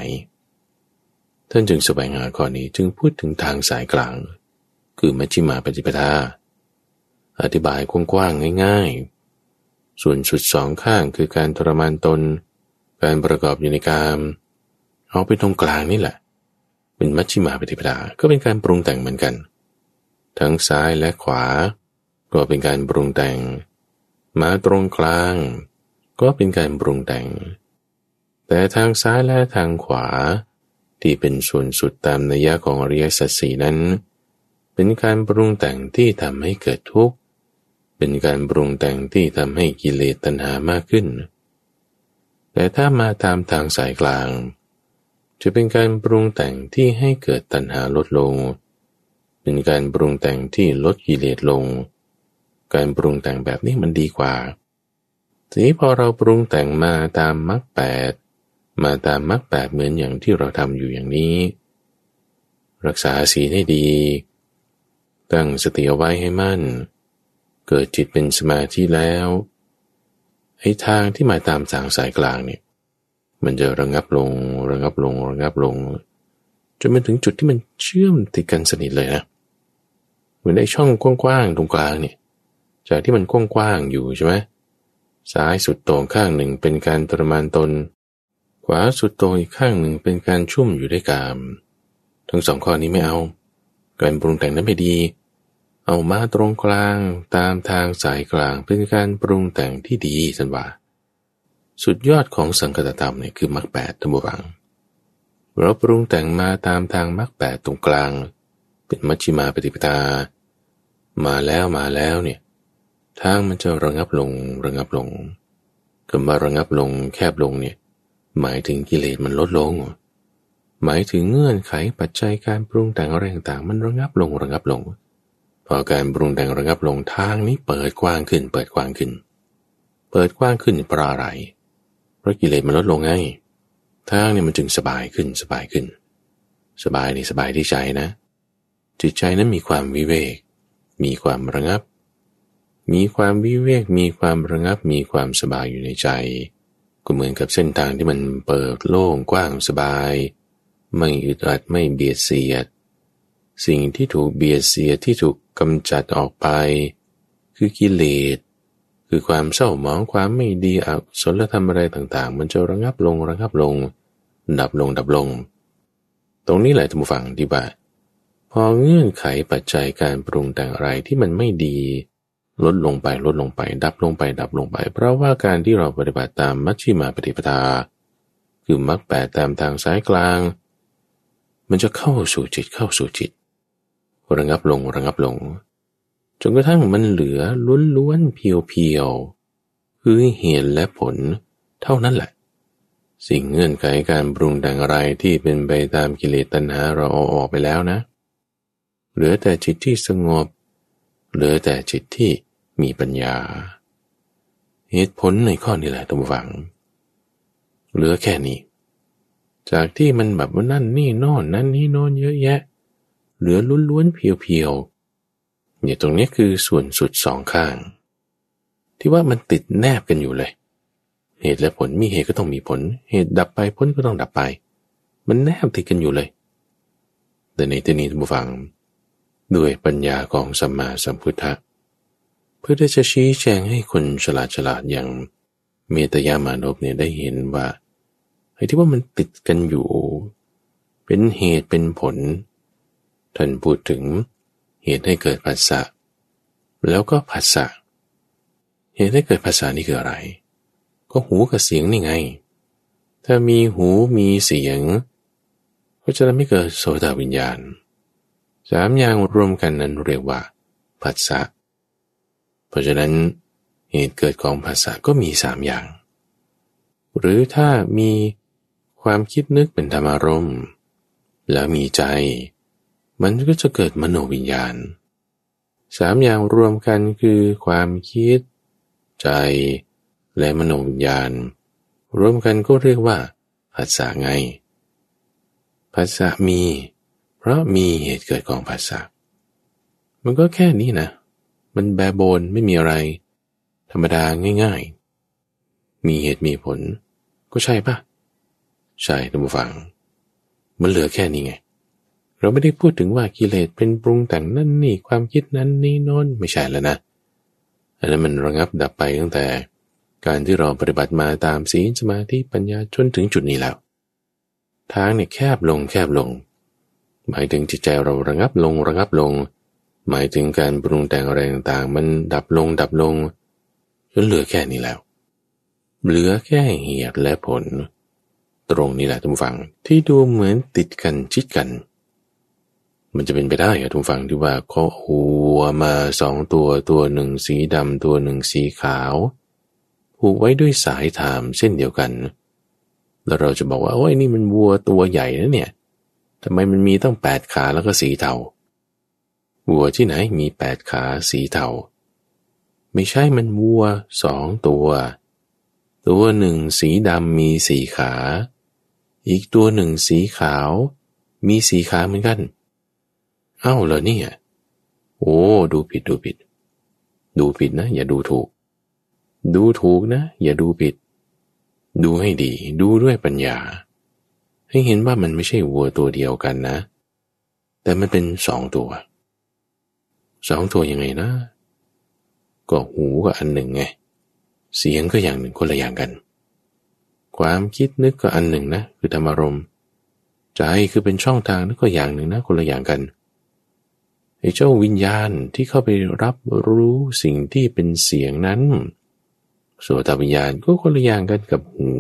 ท่านจึงแสวงหาข้อนี้จึงพูดถึงทางสายกลาง คือมัชฌิมาปฏิปทา อธิบายกว้างๆง่ายๆ ส่วนสุดสองข้างคือการทรมานตน การประกอบอยู่ในกามเอาไปตรงกลางนี่แหละ เป็นมัชฌิมาปฏิปทาก็เป็นการปรุงแต่งเหมือนกัน ทั้งซ้ายและขวา ก็เป็นการปรุงแต่ง มาตรงกลาง ก็เป็นการปรุงแต่ง แต่ทางซ้ายและทางขวา ที่เป็นส่วนสุดตามนัยยะของอริยสัจสีนั้น เป็นการปรุงแต่งที่ทำให้เกิดทุกข์ เป็นการปรุงแต่งที่ทำให้กิเลสตัณหามากขึ้น แต่ถ้ามาตามทางสายกลาง จะเป็นการปรุงแต่งที่ให้เกิดตัณหาลดลง เป็นการปรุงแต่งที่ลดกิเลสลง การปรุงแต่งแบบนี้มันดีกว่า ทีนี้พอเราปรุงแต่งมาตามมรรคแปดมาตามมรรคแปดเหมือนอย่างที่เราทำอยู่อย่างนี้ รักษาศีลให้ดี ตั้งสติเอาไว้ให้มั่นเเกิดจิตเป็นสมาธิแล้วไอ้ทางที่มาตามทางสายกลางเนี่ย มันจะระงับลงระงับลงระงับลง จนมันถึงจุดที่มันเชื่อมติดกันสนิทเลยนะเหมือนไอ้ช่องกว้างๆตรงกลางเนี่ย จากที่มันกว้างๆอยู่ใช่ไหมซ้ายสุดตรงข้างหนึ่งเป็นการตรมานตน ขวาสุดตรงอีกข้างหนึ่งเป็นการชุ่มอยู่ด้วยกาม ทั้งสองข้อนี้ไม่เอา การปรุงแต่งนั้นไม่ดี เอามาตรงกลางตามทางสายกลางเป็นการปรุงแต่งที่ดีสันว่า สุดยอดของสังคตธรรมเนี่ยคือมรรคแปดตัมบังเราปรุงแต่งมาตามทางมรรคแปดตรงกลาง เป็นมัชฌิมาปฏิปทา มาแล้วมาแล้วเนี่ยทางมันจะระงับลงระงับลงคำว่าระงับลงแคบลงเนี่ยหมายถึงกิเลสมันลดลง หมายถึงเงื่อนไขปัจจัยการปรุงแต่งอะไรต่างๆมันระงับลงระงับลง พอการปรุงแต่งระงับลงทางนี้เปิดกว้างขึ้น เปิดกว้างขึ้น เปิดกว้างขึ้นเพราะอะไรเพราะกิเลสมันลดลงไงทางเนี่ยมันจึงสบายขึ้นสบายขึ้น สบายนี่สบายที่ใจนะ จิตใจนั้นมีความวิเวก มีความระงับ มีความวิเวก มีความระงับ มีความสบายอยู่ในใจ ก็เหมือนกับเส้นทางที่มันเปิดโล่งกว้างสบาย ไม่อึดอัดไม่เบียดเสียด สิ่งที่ถูกเบียดเสียที่ถูกกำจัดออกไป คือกิเลสคือความเศร้าหมองความไม่ดีอสลธรรมอะไรต่างๆ มันจะระงับลงระงับลง ดับลงดับลง ตรงนี้แหละท่านผู้ฟังที่ว่าพอเงื่อนไขปัจจัยการปรุงแต่งอะไรที่มันไม่ดี ลดลงไปลดลงไป ดับลงไปดับลงไป เพราะว่าการที่เราปฏิบัติตามมัชฌิมาปฏิปทา คือมรรคแปดตามทางสายกลาง มันจะเข้าสู่จิตเข้าสู่จิต ระงับลงระงับลง จนกระทั่งมันเหลือล้วนๆเพียวๆคือเหตุและผลเท่านั้นแหละ สิ่งเงื่อนไขการปรุงแต่งอะไรที่เป็นไปตามกิเลสตัณหาเราเอาออกไปแล้วนะ เหลือแต่จิตที่สงบ เหลือแต่จิตที่มีปัญญา เหตุผลในข้อนี้แหละทุกฝัง เหลือแค่นี้ จากที่มันแบบว่านั่นนี่นอนนั่นนี่นอนเยอะแยะ เหลือล้วนๆเพียวๆเนี่ยตรงนี้คือส่วนสุดสองข้าง ที่ว่ามันติดแนบกันอยู่เลย เหตุและผลมีเหตุก็ต้องมีผล เหตุดับไปผลก็ต้องดับไป มันแนบติดกันอยู่เลย แต่ในที่นี้ท่านผู้ฟัง ด้วยปัญญาของสัมมาสัมพุทธะเพื่อที่จะชี้แจงให้คนฉลาดฉลาดอย่างเมตยามานพเนี่ยได้เห็นว่าไอ้ที่ว่ามันติดกันอยู่ เป็นเหตุเป็นผล ท่านพูดถึงเหตุให้เกิดภาษะแล้วก็ภาษะเหตุให้เกิดภาษานี่คืออะไร ก็หูกับเสียงนี่ไง ถ้ามีหูมีเสียง ก็จะทำให้เกิดโสดาวิญญาณ สามอย่างรวมกันนั้นเรียกว่าภาษะเพราะฉะนั้นเหตุเกิดของภาษาก็มีสามอย่าง หรือถ้ามีความคิดนึกเป็นธรรมารมณ์แล้วมีใจ มันก็จะเกิดมโนวิญญาณสามอย่างรวมกันคือความคิด ใจ และมโนวิญญาณ รวมกันก็เรียกว่าภาษาไงภาษามี เพราะมีเหตุเกิดของภาษามันก็แค่นี้นะ มันแบบโบนไม่มีอะไร ธรรมดาง่ายๆ มีเหตุมีผล ก็ใช่ปะใช่ท่านผู้ฟัง มันเหลือแค่นี้ไง เราไม่ได้พูดถึงว่ากิเลสเป็นปรุงแต่งนั่นนี่ความคิดนั้นนี่นอนไม่ใช่แล้วนะอันนั้นมันระงับดับไปตั้งแต่ การที่เราปฏิบัติมาตามศีลสมาธิปัญญาจนถึงจุดนี้แล้ว ทางเนี่ยแคบลงแคบลง หมายถึงจิตใจเราระงับลงระงับลง หมายถึงการปรุงแต่งอะไรต่างๆ มันดับลงดับลงจนเหลือแค่นี้แล้ว เหลือแค่เหตุและผล ตรงนี้แหละทุกฝังที่ดูเหมือนติดกันชิดกัน มันจะเป็นไปได้อะทุกฝั่งที่ว่าเขาหัวมาสองตัวตัวหนึ่งสีดำตัวหนึ่งสีขาวผูกไว้ด้วยสายถามเส้นเดียวกัน แล้วเราจะบอกว่าโอ้ยนี่มันวัวตัวใหญ่นะเนี่ยทำไมมันมีตั้งแปดขาแล้วก็สีเทาวัวที่ไหนมีแปดขาสีเทาไม่ใช่มันวัวสองตัว ตัวหนึ่งสีดำมีสีขา อีกตัวหนึ่งสีขาว มีสีขาเหมือนกัน เอ้าเหรอเนี่ยโอ้ดูผิดดูผิด ดูผิดนะ อย่าดูถูก ดูถูกนะ อย่าดูผิด ดูให้ดี ดูด้วยปัญญา ให้เห็นว่ามันไม่ใช่วัวตัวเดียวกันนะ แต่มันเป็นสองตัว สองตัวยังไงนะ ก็หูก็อันหนึ่งไง เสียงก็อย่างหนึ่งคนละอย่างกัน ความคิดนึกก็อันหนึ่งนะ คือธรรมารมใจคือเป็นช่องทางนั่นก็อย่างหนึ่งนะ คนละอย่างกัน เจ้าวิญญาณที่เข้าไปรับรู้สิ่งที่เป็นเสียงนั้นส่วนตวิญญาณก็คนละอย่างกันกับหู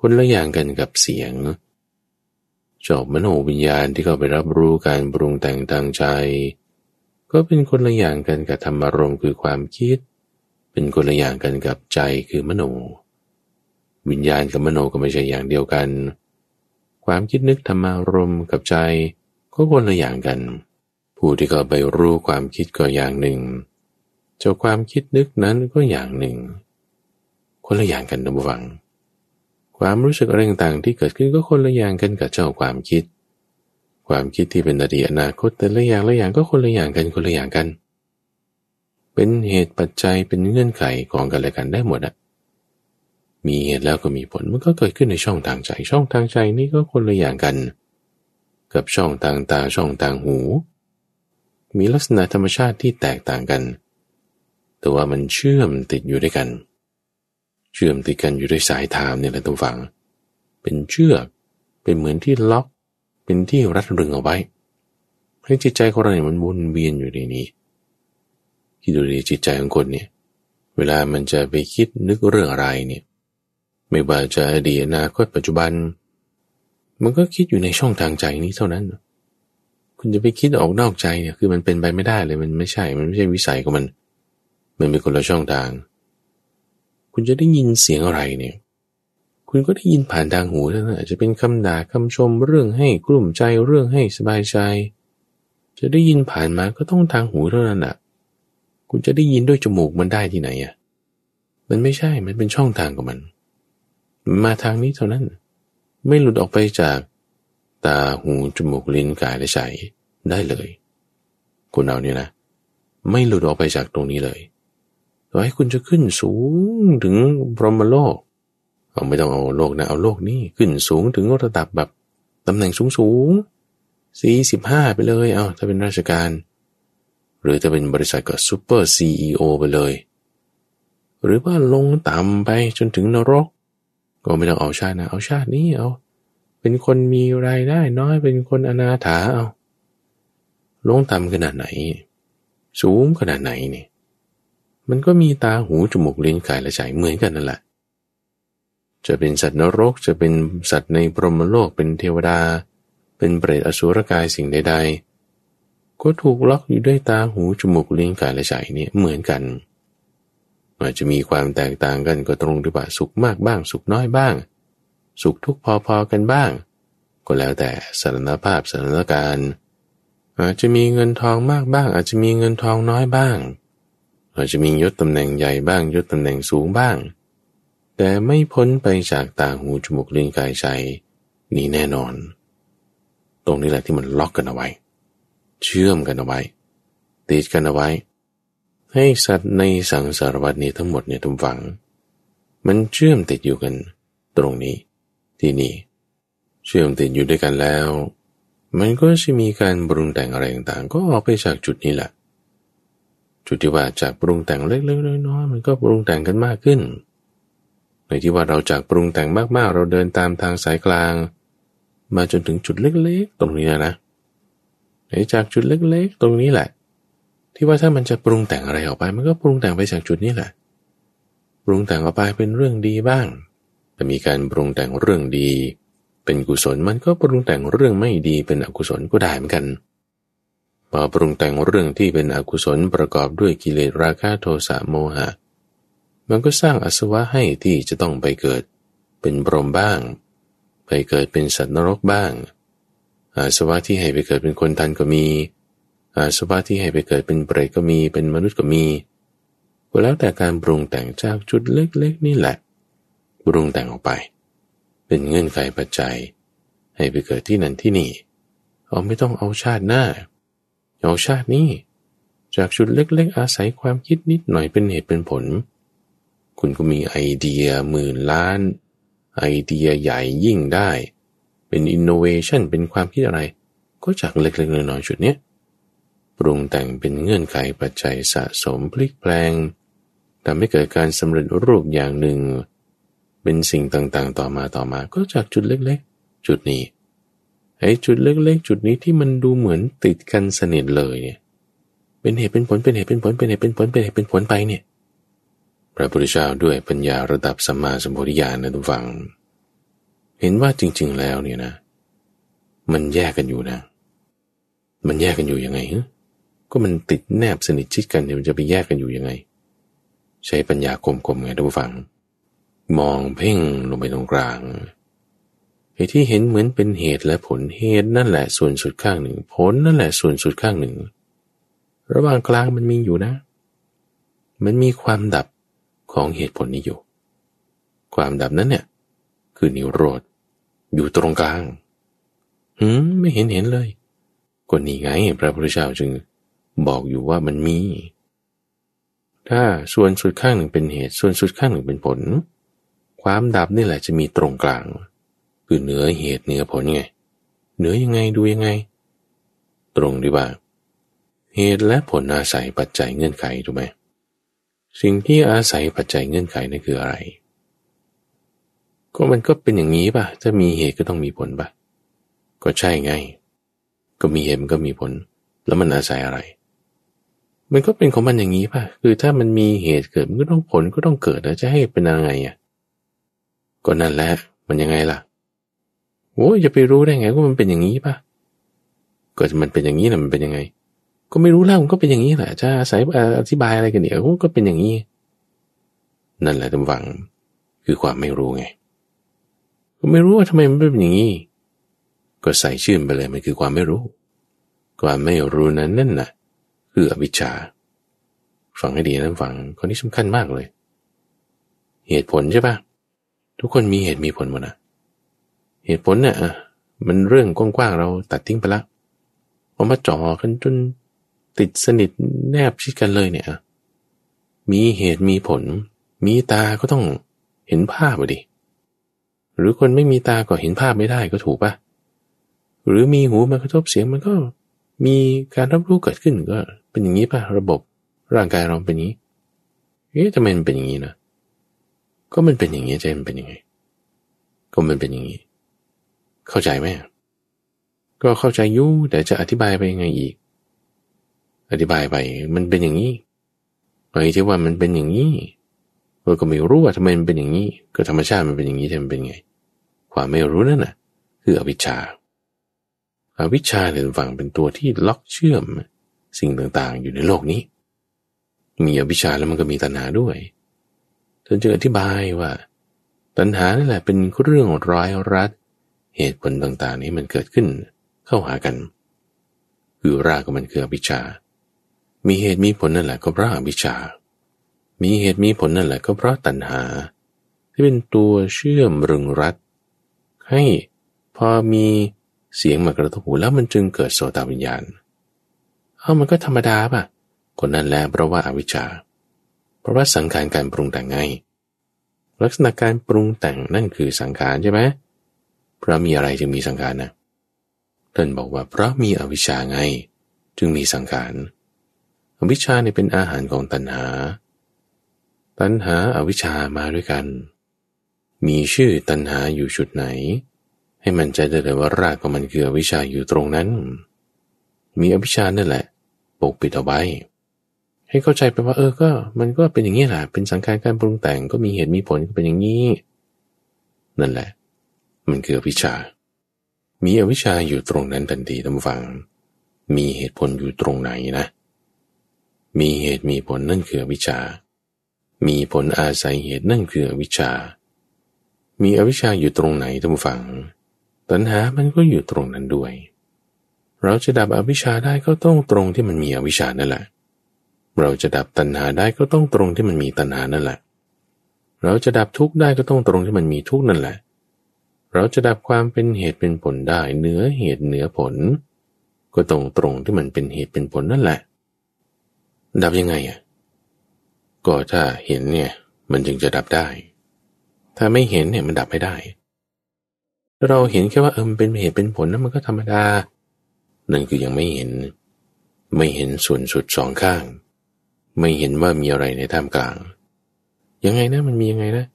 คนละอย่างกันกับเสียงจบมโนวิญญาณที่เข้าไปรับรู้การปรุงแต่งทางใจ ก็เป็นคนละอย่างกันกับธรรมารมคือความคิด เป็นคนละอย่างกันกับใจคือมโน วิญญาณกับมโนก็ไม่ใช่อย่างเดียวกัน ความคิดนึกธรรมารมกับใจก็คนละอย่างกัน ผู้ที่เขาไปรู้ความคิดก็อย่างหนึ่งเจ้าความคิดนึกนั้นก็อย่างหนึ่ง คนละอย่างกันนะบุฟัง ความรู้สึกอะไรต่างๆที่เกิดขึ้นก็คนละอย่างกันกับเจ้าความคิด ความคิดที่เป็นอดีตอนาคตแต่ละอย่างละอย่างก็คนละอย่างกันคนละอย่างกัน เป็นเหตุปัจจัยเป็นเงื่อนไขของกันและกันได้หมดอะมีเหตุแล้วก็มีผลมันก็เกิดขึ้นในช่องทางใจ ช่องทางใจนี่ก็คนละอย่างกัน กับช่องทางตาช่องทางหู มีลักษณะธรรมชาติที่แตกต่างกัน แต่ว่ามันเชื่อมติดอยู่ด้วยกัน เชื่อมติดกันอยู่ด้วยสายทามเนี่ยแหละทุกฝัง เป็นเชือกเป็นเหมือนที่ล็อก เป็นที่รัดรึงเอาไว้ ให้จิตใจของเราเนี่ยมันวนเวียนอยู่ในนี้คิดดูดีจิตใจของคนเนี่ย เวลามันจะไปคิดนึกเรื่องอะไรเนี่ย ไม่ว่าจะอดีตอนาคตปัจจุบัน มันก็คิดอยู่ในช่องทางใจนี้เท่านั้น คุณจะไปคิดออกนอกใจเนี่ยคือมันเป็นไปไม่ได้เลยมันไม่ใช่ มันไม่ใช่วิสัยของมัน มันเป็นคนละช่องทาง คุณจะได้ยินเสียงอะไรเนี่ย คุณก็ได้ยินผ่านทางหูเท่านั้นอาจจะเป็นคำด่าคำชมเรื่องให้กลุ่มใจเรื่องให้สบายใจ จะได้ยินผ่านมาก็ต้องทางหูเท่านั้นอะ คุณจะได้ยินด้วยจมูกมันได้ที่ไหนอะมันไม่ใช่ มันเป็นช่องทางของมัน มาทางนี้เท่านั้น ไม่หลุดออกไปจาก ตาหูจมูกลิ้นกายและใจได้เลย คุณเอาเนี่ยนะ ไม่หลุดออกไปจากตรงนี้เลยต่อให้คุณจะขึ้นสูงถึงพรหมโลก เอาไม่ต้องเอาโลกนะ เอาโลกนี้ขึ้นสูงถึงระดับแบบตำแหน่งสูงสูงสี่สิบห้าไปเลย เอาถ้าเป็นราชการ หรือถ้าเป็นบริษัทก็ซูเปอร์ซีอไปเลย หรือว่าลงต่ำไปจนถึงนรก ก็ไม่ต้องเอาชาตินะ เอาชาตินี้เอา เป็นคนมีรายได้น้อยเป็นคนอนาถาเอาลงต่ำขนาดไหน สูงขนาดไหนเนี่ยมันก็มีตาหูจมูกลิ้นกายและใจเหมือนกันนั่นแหละ จะเป็นสัตว์นรกจะเป็นสัตว์ในพรหมโลกเป็นเทวดา เป็นเปรตอสุรกายสิ่งใด ๆ ก็ถูกล็อกอยู่ด้วยตาหูจมูกลิ้นกายและใจนี่ยเหมือนกันอาจจะมีความแตกต่างกันก็ตรงที่ว่าสุขมากบ้าง สุขน้อยบ้าง สุขทุกข์พอๆกันบ้าง ก็แล้วแต่สถานภาพสถานการณ์ อาจจะมีเงินทองมากบ้าง อาจจะมีเงินทองน้อยบ้าง อาจจะมียศตำแหน่งใหญ่บ้างยศตำแหน่งสูงบ้าง แต่ไม่พ้นไปจากตาหูจมูกลิ้นกายใจนี่แน่นอน ตรงนี้แหละที่มันล็อกกันเอาไว้ เชื่อมกันเอาไว้ติดกันเอาไว้ ให้สัตว์ในสังสารวัตนี้ทั้งหมดเนี่ยทุกฝัง มันเชื่อมติดอยู่กันตรงนี้ ที่นี่ เชื่อมติดอยู่ด้วยกันแล้ว มันก็จะมีการปรุงแต่งอะไรต่างๆ ก็ออกไปจากจุดนี้แหละ จุดที่ว่าจากปรุงแต่งเล็กๆน้อยๆมันก็ปรุงแต่งกันมากขึ้น ในที่ว่าเราจากปรุงแต่งมากๆ เราเดินตามทางสายกลาง มาจนถึงจุดเล็กๆ ตรงนี้นะในจากจุดเล็กๆ ตรงนี้แหละ ที่ว่าถ้ามันจะปรุงแต่งอะไรออกไป มันก็ปรุงแต่งไปจากจุดนี้แหละ ปรุงแต่งออกไปเป็นเรื่องดีบ้าง แต่มีการปรุงแต่งเรื่องดี เป็นกุศลมันก็ปรุงแต่งเรื่องไม่ดีเป็นอกุศลก็ได้เหมือนกันพอปรุงแต่งเรื่องที่เป็นอกุศลประกอบด้วยกิเลสราคะโทสะโมหะ มันก็สร้างอสวะให้ที่จะต้องไปเกิด เป็นบรมบ้าง ไปเกิดเป็นสัตว์นรกบ้าง อาสวะที่ให้ไปเกิดเป็นคนทันก็มี อาสวะที่ให้ไปเกิดเป็นเปรตก็มี เป็นมนุษย์ก็มีก็แล้วแต่การปรุงแต่งจากจุดเล็กๆนี่แหละ ปรุงแต่งออกไป เป็นเงื่อนไขปัจจัย ให้ไปเกิดที่นั่นที่นี่เอาไม่ต้องเอาชาติหน้า เอาชาตินี้ จากจุดเล็กๆ อาศัยความคิดนิดหน่อยเป็นเหตุเป็นผล คุณก็มีไอเดียหมื่นล้าน ไอเดียใหญ่ยิ่งได้ เป็นอินโนเวชันเป็นความคิดอะไร ก็จากเล็กๆน้อยๆจุดเนี้ยปรุงแต่งเป็นเงื่อนไขปัจจัยสะสมพลิกแพลงทำให้เกิดการสำเร็จรูปอย่างหนึ่ง เป็นสิ่งต่างๆ ต่อมาต่อมา ก็จากจุดเล็กๆ จุดนี้ไอ้จุดเล็กๆ จุดนี้ที่มันดูเหมือนติดกันสนิทเลยเนี่ย เป็นเหตุเป็นผลเป็นเหตุเป็นผลเป็นเหตุเป็นผลเป็นเหตุเป็นผลไปเนี่ย พระพุทธเจ้าด้วยปัญญาระดับสัมมาสัมโพธิญาณนะทุกฝัง เห็นว่าจริง ๆ แล้วเนี่ยนะ มันแยกกันอยู่นะ มันแยกกันอยู่ยังไงฮะก็มันติดแนบสนิทชิดกันเนี่ยมันจะไปแยกกันอยู่ยังไง ใช้ปัญญาคมๆไงทุกฝัง มองเพ่งลงไปตรงกลางไอ้ที่เห็นเหมือนเป็นเหตุและผลเหตุนั่นแหละส่วนสุดข้างหนึ่ง ผลนั่นแหละส่วนสุดข้างหนึ่ง ระหว่างกลางมันมีอยู่นะ มันมีความดับของเหตุผลนี้อยู่ ความดับนั้นเนี่ย คือนิโรธอยู่ตรงกลางหืมไม่เห็นเห็นเลยก็นี่ไงพระพุทธเจ้าจึงบอกอยู่ว่ามันมี ถ้าส่วนสุดข้างหนึ่งเป็นเหตุ ส่วนสุดข้างหนึ่งเป็นผล ความดับนี่แหละจะมีตรงกลาง คือเหนือเหตุเหนือผลไง เหนือยังไงดูยังไง ตรงดีว่า เหตุและผลอาศัยปัจจัยเงื่อนไขถูกไหมสิ่งที่อาศัยปัจจัยเงื่อนไขนั่นคืออะไร ก็มันก็เป็นอย่างนี้ป่ะ ถ้ามีเหตุก็ต้องมีผลป่ะ ก็ใช่ไง ก็มีเหตุมันก็มีผล แล้วมันอาศัยอะไร มันก็เป็นของมันอย่างนี้ป่ะ คือถ้ามันมีเหตุเกิดมันก็ต้องผลก็ต้องเกิดแล้วจะให้เป็นยังไงอะ ก็นั่นแหละ มันยังไงล่ะ โอ้ยจะไปรู้ได้ไงว่ามันเป็นอย่างนี้ปะก็มันเป็นอย่างนี้นะมันเป็นยังไง ก็ไม่รู้แล้วมันก็เป็นอย่างนี้แหละ จะอาศัยอธิบายอะไรกันเนี่ยก็เป็นอย่างนี้ นั่นแหละตำวัง คือความไม่รู้ไง ก็ไม่รู้ว่าทำไมมันเป็นอย่างนี้ ก็ใส่ชื่อไปเลยมันคือความไม่รู้ ความไม่รู้นั้นนั่นน่ะ คืออวิชชาฟังให้ดีนะฟังคนนี้สำคัญมากเลย เหตุผลใช่ปะ ทุกคนมีเหตุมีผลหมดนะเหตุผลเนี่ยมันเรื่องกว้างๆเราตัดทิ้งไปละเอามาจ่อกันจนติดสนิทแนบชิดกันเลยเนี่ยมีเหตุมีผล มีตาก็ต้องเห็นภาพดิหรือคนไม่มีตาก็เห็นภาพไม่ได้ก็ถูกปะหรือมีหูมากระทบเสียงมันก็มีการรับรู้เกิดขึ้นก็ เป็นอย่างนี้ป่ะระบบร่างกายเราเป็นอย่างนี้เอ๊ะทำไมมันเป็นอย่างนี้นะ ก็มันเป็นอย่างนี้ใจมันเป็นยังไง ก็มันเป็นอย่างนี้ เข้าใจไหมก็เข้าใจยุ่แต่จะอธิบายไปยังไงอีก อธิบายไป มันเป็นอย่างนี้ไปที่ว่ามันเป็นอย่างนี้เราก็ไม่รู้ว่าทำไมมันเป็นอย่างนี้ ก็ธรรมชาติมันเป็นอย่างนี้ทำไมเป็นไง ความไม่รู้นั่นน่ะ คืออวิชชาอาวิชชาเนี่ยฝั่งเป็นตัวที่ล็อกเชื่อมสิ่งต่างๆ อยู่ในโลกนี้ มีอวิชชาแล้วมันก็มีตัณหาด้วย นจึงอธิบายว่า ตัณหานี่แหละเป็นเรื่องร้ายรัด เหตุผลต่างๆ นี้มันเกิดขึ้นเข้าหากัน คือรากมันคืออวิชชา มีเหตุมีผลนั่นแหละก็เพราะอวิชชา มีเหตุมีผลนั่นแหละก็เพราะตัณหา ที่เป็นตัวเชื่อมรึงรัด ให้พอมีเสียงมากระทบหูแล้วมันจึงเกิดโสตวิญญาณ เอามันก็ธรรมดาป่ะคนนั้นแหละเพราะว่าอาวิชชา เพราะว่าสังขารการปรุงแต่งไง ลักษณะการปรุงแต่งนั่นคือสังขารใช่ไหมเพราะมีอะไรจึงมีสังขารนะท่านบอกว่าเพราะมีอวิชชาไง จึงมีสังขารอวิชชาเนี่ยเป็นอาหารของตัณหา ตัณหาอาวิชชามาด้วยกัน มีชื่อตัณหาอยู่ชุดไหน ให้มันใจได้เลยว่ารากของมันคืออวิชชาอยู่ตรงนั้น มีอวิชชานั่นแหละ ปกปิดเอาไว้ ให้เข้าใจไปว่าเออก็ มันก็เป็นอย่างนี้แหละเป็นสังขารการปรุงแต่งก็มีเหตุมีผลก็เป็นอย่างนี้ นั่นแหละ มันคือวิชา มีอวิชาอยู่ตรงนั้นทันทีท่านฟัง มีเหตุผลอยู่ตรงไหนนะ มีเหตุมีผลนั่นคือวิชา มีผลอาศัยเหตุนั่นคือวิชา มีอวิชาอยู่ตรงไหนท่านฟัง ตัณหามันก็อยู่ตรงนั้นด้วย เราจะดับอวิชชาได้ก็ต้องตรงที่มันมีอวิชชานั่นแหละ เราจะดับตัณหาได้ก็ต้องตรงที่มันมีตัณหานั่นแหละ เราจะดับทุกข์ได้ก็ต้องตรงที่มันมีทุกข์นั่นแหละ เราจะดับความเป็นเหตุเป็นผลได้เหนือเหตุเหนือผล ก็ตรงตรงที่มันเป็นเหตุเป็นผลนั่นแหละ ดับยังไงอะ ก็ถ้าเห็นเนี่ยมันจึงจะดับได้ ถ้าไม่เห็นเนี่ยมันดับไม่ได้ เราเห็นแค่ว่าเออมันเป็นเหตุเป็นผลนั้นมันก็ธรรมดา นั่นคือยังไม่เห็น ไม่เห็นส่วนสุดสองข้าง ไม่เห็นว่ามีอะไรในท่ามกลาง ยังไงนะมันมียังไงนะ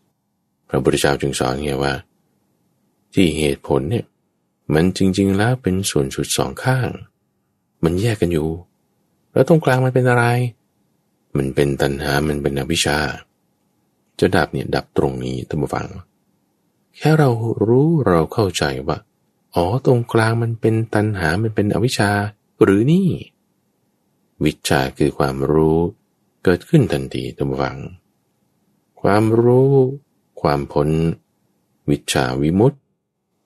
พระพุทธเจ้าจึงสอนไงว่า ที่เหตุผลเนี่ย มันจริง ๆ แล้วเป็นส่วนสุดสองข้าง มันแยกกันอยู่ แล้วตรงกลางมันเป็นอะไร มันเป็นตัณหา มันเป็นอวิชชา จะดับเนี่ยดับตรงนี้ท่านผู้ฟัง แค่เรารู้เราเข้าใจว่าอ๋อตรงกลางมันเป็นตัณหา มันเป็นอวิชชา หรือนี่ วิชาคือความรู้ เกิดขึ้นทันทีตำวัง ความรู้ ความผลวิชาวิมุตต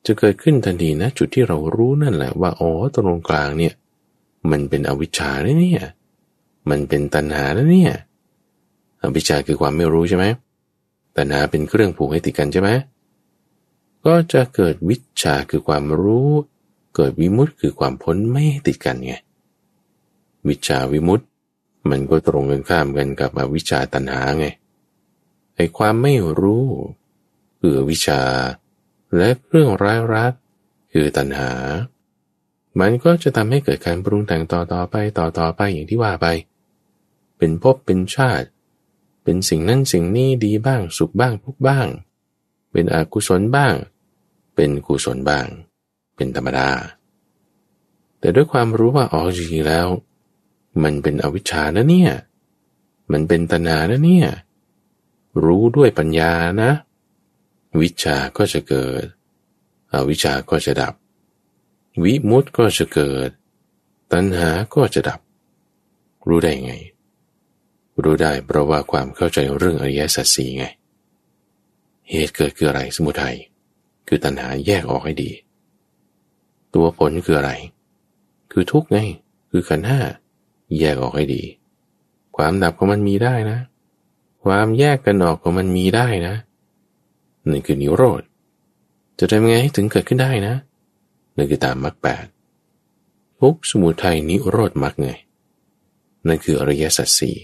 จะเกิดขึ้นทันทีนะ จุดที่เรารู้นั่นแหละว่าอ๋อตรงกลางเนี่ย มันเป็นอวิชชาเนี่ย มันเป็นตัณหาแล้วเนี่ยอวิชชาคือความไม่รู้ใช่ไหมตัณหาเป็นเครื่องผูกให้ติดกันใช่ไหมก็จะเกิดวิชาคือความรู้ เกิดวิมุตต์คือความพ้นไม่ติดกันไง วิชาวิมุตต์ มันก็ตรงกันข้ามกันกับอวิชาตัณหาไงไอ้ความไม่รู้คือวิชา และเรื่องร้ายรักคือตัณหา มันก็จะทำให้เกิดการปรุงแต่งต่อต่อไปต่อต่อไปอย่างที่ว่าไป เป็นภพเป็นชาติ เป็นสิ่งนั้นสิ่งนี้ดีบ้างสุขบ้างทุกบ้าง เป็นอกุศลบ้าง เป็นกุศลบ้าง เป็นธรรมดา แต่ด้วยความรู้ว่าอ๋อจริงๆแล้ว มันเป็นอวิชชานะเนี่ย มันเป็นตนานะเนี่ย รู้ด้วยปัญญานะ วิชาก็จะเกิด อวิชาก็จะดับ วิมุตก็จะเกิด ตัณหาก็จะดับ รู้ได้ไง รู้ได้เพราะว่าความเข้าใจเรื่องอริยสัจสีไง เหตุเกิดคืออะไรสมุทัย คือตัณหาแยกออกให้ดี ตัวผลคืออะไร คือทุกข์ไง คือขันห้า แยกออกให้ดี ความดับของมันมีได้นะ ความแยกกันออกของมันมีได้นะนี่คือนิโรธ จะทำยังไงให้ถึงเกิดขึ้นได้นะนั่นคือตามมรรคแปดทุกสมุทัยนิโรธมรรคไงนั่นคืออริยสัจสี่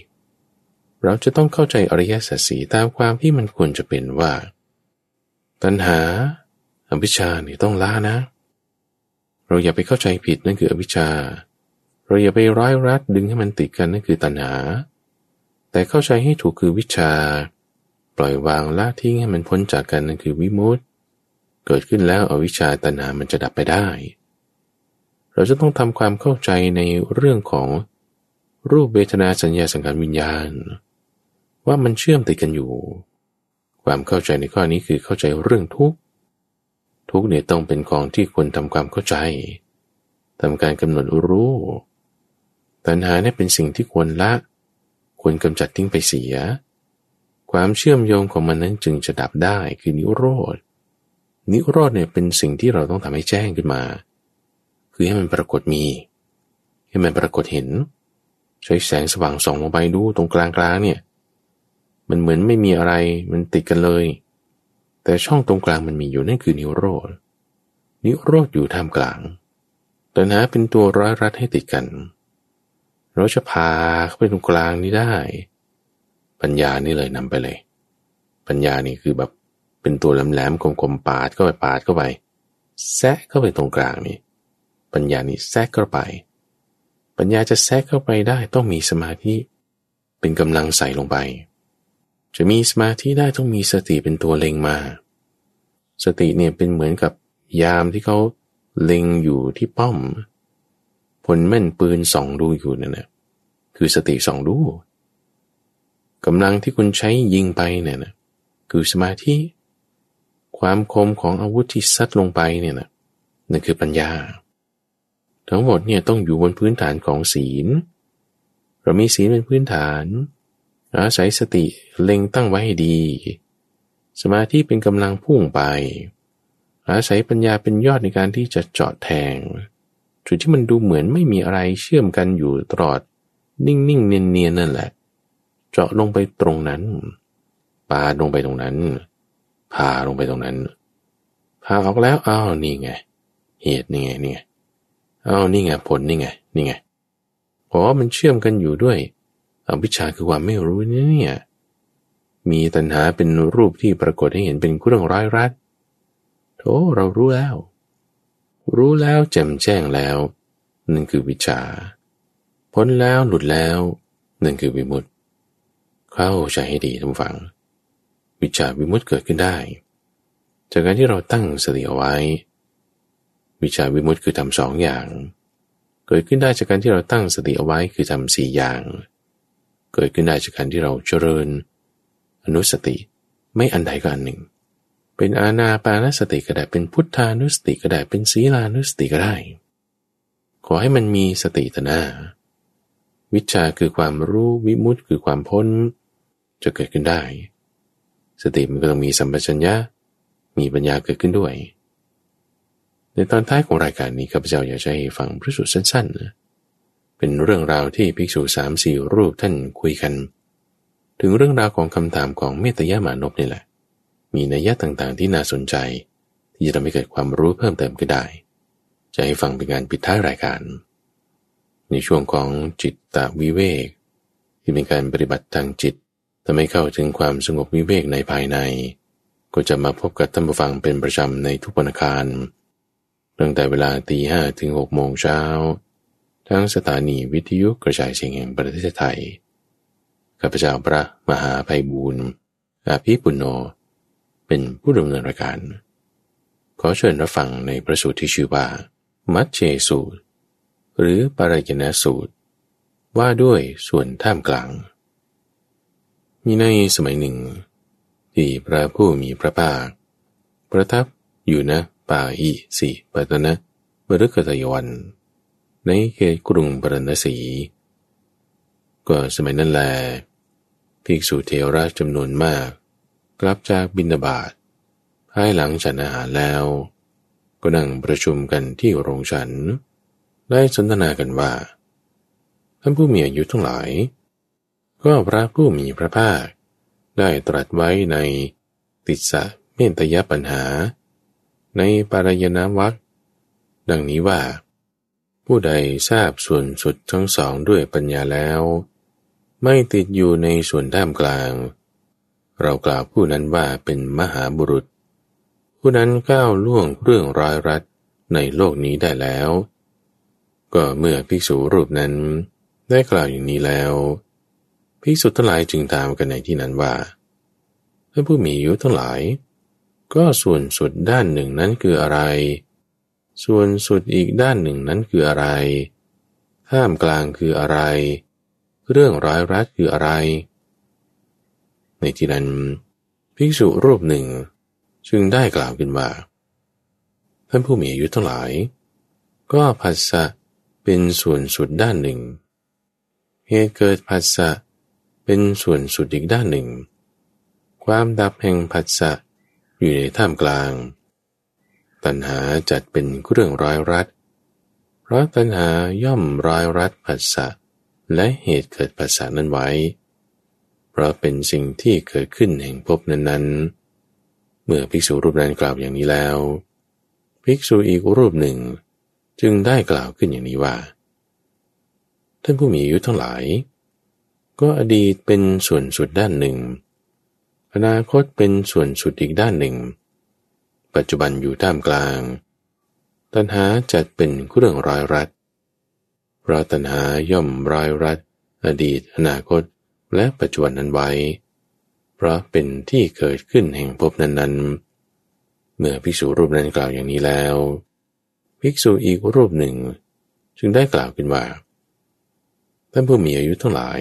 เราจะต้องเข้าใจอริยสัจสี่ตามความที่มันควรจะเป็นว่า ตัณหาอวิชชาเนี่ยต้องละนะ เราอย่าไปเข้าใจผิดนั่นคืออวิชชา เราอย่าไปร้อยรัดดึงให้มันติดกันนั่นคือตัณหา แต่เข้าใจให้ถูกคือวิชา ปล่อยวางละทิ้งให้มันพ้นจากกันนั่นคือวิมุตติเกิดขึ้นแล้วอวิชชาตัณหามันจะดับไปได้ เราจะต้องทำความเข้าใจในเรื่องของรูปเวทนาสัญญาสังขารวิญญาณ ว่ามันเชื่อมติดกันอยู่ ความเข้าใจในข้อนี้คือเข้าใจเรื่องทุกข์ทุกเนี่ยต้องเป็นของที่ควรทำความเข้าใจทำการกำหนดรู้ ตัณหาเนี่ยเป็นสิ่งที่ควรละ ควรกำจัดทิ้งไปเสีย ความเชื่อมโยงของมันนั้นจึงจะดับได้คือนิโรธ นิโรธเนี่ยเป็นสิ่งที่เราต้องทำให้แจ้งขึ้นมา คือให้มันปรากฏมี ให้มันปรากฏเห็น ใช้แสงสว่างส่องลงไปดูตรงกลางๆเนี่ย มันเหมือนไม่มีอะไร มันติดกันเลย แต่ช่องตรงกลางมันมีอยู่นั่นคือนิโรธ นิโรธอยู่ท่ามกลาง ตัณหาเป็นตัวร้อยรัดให้ติดกันเเราจะพาเข้าไปตรงกลางนี้ได้ ปัญญานี่เลยนำไปเลย ปัญญานี่คือแบบเป็นตัวแหลมๆคมๆปาดเข้าไปปาดเข้าไปแซะเข้าไปตรงกลางนี่ปัญญานี่แซะเข้าไป ปัญญาจะแซะเข้าไปได้ต้องมีสมาธิเป็นกำลังใส่ลงไป จะมีสมาธิได้ต้องมีสติเป็นตัวเล็งมา สติเนี่ยเป็นเหมือนกับยามที่เขาเล็งอยู่ที่ป้อม ผลแม่นปืนส่องดูอยู่นั่นนะคือสติส่องดูกำลังที่คุณใช้ยิงไปเนี่ยนะคือสมาธิ ความคมของอาวุธที่ซัดลงไปเนี่ยนะนั่นคือปัญญา ทั้งหมดเนี่ยต้องอยู่บนพื้นฐานของศีล เรามีศีลเป็นพื้นฐานอาศัยสติเล็งตั้งไว้ให้ดี สมาธิเป็นกำลังพุ่งไป อาศัยปัญญาเป็นยอดในการที่จะเจาะแทง จุดที่มันดูเหมือนไม่มีอะไรเชื่อมกันอยู่ตลอด นิ่งๆเนียนๆนั่นแหละ เจาะลงไปตรงนั้นปาลงไปตรงนั้นพาลงไปตรงนั้นพาออกแล้วอ้าวนี่ไง เหตุนี่ไงนี่ไงอ้าวนี่ไงผลนี่ไงนี่ไงเพราะมันเชื่อมกันอยู่ด้วยอวิชชาคือความไม่รู้นี่เนี่ยมีตัณหาเป็นรูปที่ปรากฏให้เห็นเป็นเรื่องร้ายรัดโธเรารู้แล้ว รู้แล้วแจ่มแจ้งแล้ว นั่นคือวิชา พ้นแล้วหลุดแล้ว นั่นคือวิมุตติ เข้าใจให้ดีทุกฝัง วิชาวิมุตติเกิดขึ้นได้ จากการที่เราตั้งสติเอาไว้ วิชาวิมุตติคือทำสองอย่าง เกิดขึ้นได้จากการที่เราตั้งสติเอาไว้คือทำสี่อย่าง เกิดขึ้นได้จากการที่เราเจริญ อนุสติไม่อันใดก็อันหนึ่ง เป็นอาณาปานสติก็ได้เป็นพุทธานุสติก็ได้เป็นศีลานุสติก็ได้ ขอให้มันมีสติตนาวิชาคือความรู้วิมุตติคือความพ้น จะเกิดขึ้นได้ สติมันก็ต้องมีสัมปชัญญะมีปัญญาเกิดขึ้นด้วย ในตอนท้ายของรายการนี้ข้าพเจ้าอยากจะให้ฟังพระสูตรสั้นๆ เป็นเรื่องราวที่ภิกษุสามสี่รูปท่านคุยกัน ถึงเรื่องราวของคำถามของเมตยามานพนี่แหละ มีนัยยะต่างๆ ที่น่าสนใจ ที่จะทำให้เกิดความรู้เพิ่มเติมก็ได้ จะให้ฟังเป็นการปิดท้ายรายการ ในช่วงของจิตตวิเวก ที่เป็นการปฏิบัติทางจิตทำให้เข้าถึงความสงบวิเวกในภายใน ก็จะมาพบกับท่านผู้ฟังเป็นประจำในทุกวันอังคารตั้งแต่เวลาตีห้ถึงหกโมงเช้าทั้งสถานีวิทยุกระจายเสียงแห่งประเทศไทยข้าพเจ้าพระมหาภัยบูรณ์อาภีปุณโญ เป็นผู้ดำเนินรายการ ขอเชิญรับฟังในพระสูตรที่ชื่อว่า มัชเชสูตร หรือปารายณสูตร ว่าด้วยส่วนท่ามกลาง มีในสมัยหนึ่ง ที่พระผู้มีพระภาค ประทับอยู่นะป่าอิสิปตนะบรุกตยวัน ในเขตกรุงปรณสี ก็สมัยนั้นแลภิกษุเทวราชจำนวนมาก กลับจากบินาบาตภายหลังฉันอาหารแล้ว ก็นั่งประชุมกันที่โรงฉัน ได้สนทนากันว่า ท่านผู้มีอายุทั้งหลาย ก็พระผู้มีพระภาค ได้ตรัสไว้ในติสะเมตยปัญหา ในปารายนาวัคดังนี้ว่า ผู้ใดทราบส่วนสุดทั้งสองด้วยปัญญาแล้ว ไม่ติดอยู่ในส่วนด้ามกลาง เรากล่าวผู้นั้นว่าเป็นมหาบุรุษ ผู้นั้นก้าวล่วงเรื่องร้ายรัดในโลกนี้ได้แล้ว ก็เมื่อภิกษุรูปนั้นได้กล่าวอย่างนี้แล้วภิกษุทั้งหลายจึงถามกันในที่นั้นว่าท่านผู้มีอายุทั้งหลาย ก็ส่วนสุดด้านหนึ่งนั้นคืออะไร ส่วนสุดอีกด้านหนึ่งนั้นคืออะไรห้ามกลางคืออะไร เรื่องร้ายรัดคืออะไร ในที่นั้นภิกษุรูปหนึ่ง จึงได้กล่าวขึ้นว่าท่านผู้มีอายุทั้งหลาย ก็ผัสสะเป็นส่วนสุดด้านหนึ่ง เหตุเกิดผัสสะเป็นส่วนสุดอีกด้านหนึ่ง ความดับแห่งผัสสะอยู่ในท่ามกลาง ตัณหาจัดเป็นเรื่องร้อยรัด เพราะตัณหาย่อมร้อยรัดผัสสะและเหตุเกิดผัสสะนั้นไว้ เพราะเป็นสิ่งที่เกิดขึ้นแห่งภพนั้นๆ เมื่อภิกษุรูปนั้นกล่าวอย่างนี้แล้ว ภิกษุอีกรูปหนึ่ง จึงได้กล่าวขึ้นอย่างนี้ว่า ท่านผู้มีอายุทั้งหลาย ก็อดีตเป็นส่วนสุดด้านหนึ่ง อนาคตเป็นส่วนสุดอีกด้านหนึ่ง ปัจจุบันอยู่ท่ามกลาง ตัณหาจัดเป็นเรื่องรายรัดเพราะตัณหาย่อมรายรัด อดีต อนาคต และปัจจุบันนั้นไว้ เพราะเป็นที่เกิดขึ้นแห่งภพนั้นๆ เมื่อภิกษุรูปนั้นกล่าวอย่างนี้แล้ว ภิกษุอีกรูปหนึ่ง จึงได้กล่าวขึ้นว่า ท่านผู้มีอายุทั้งหลาย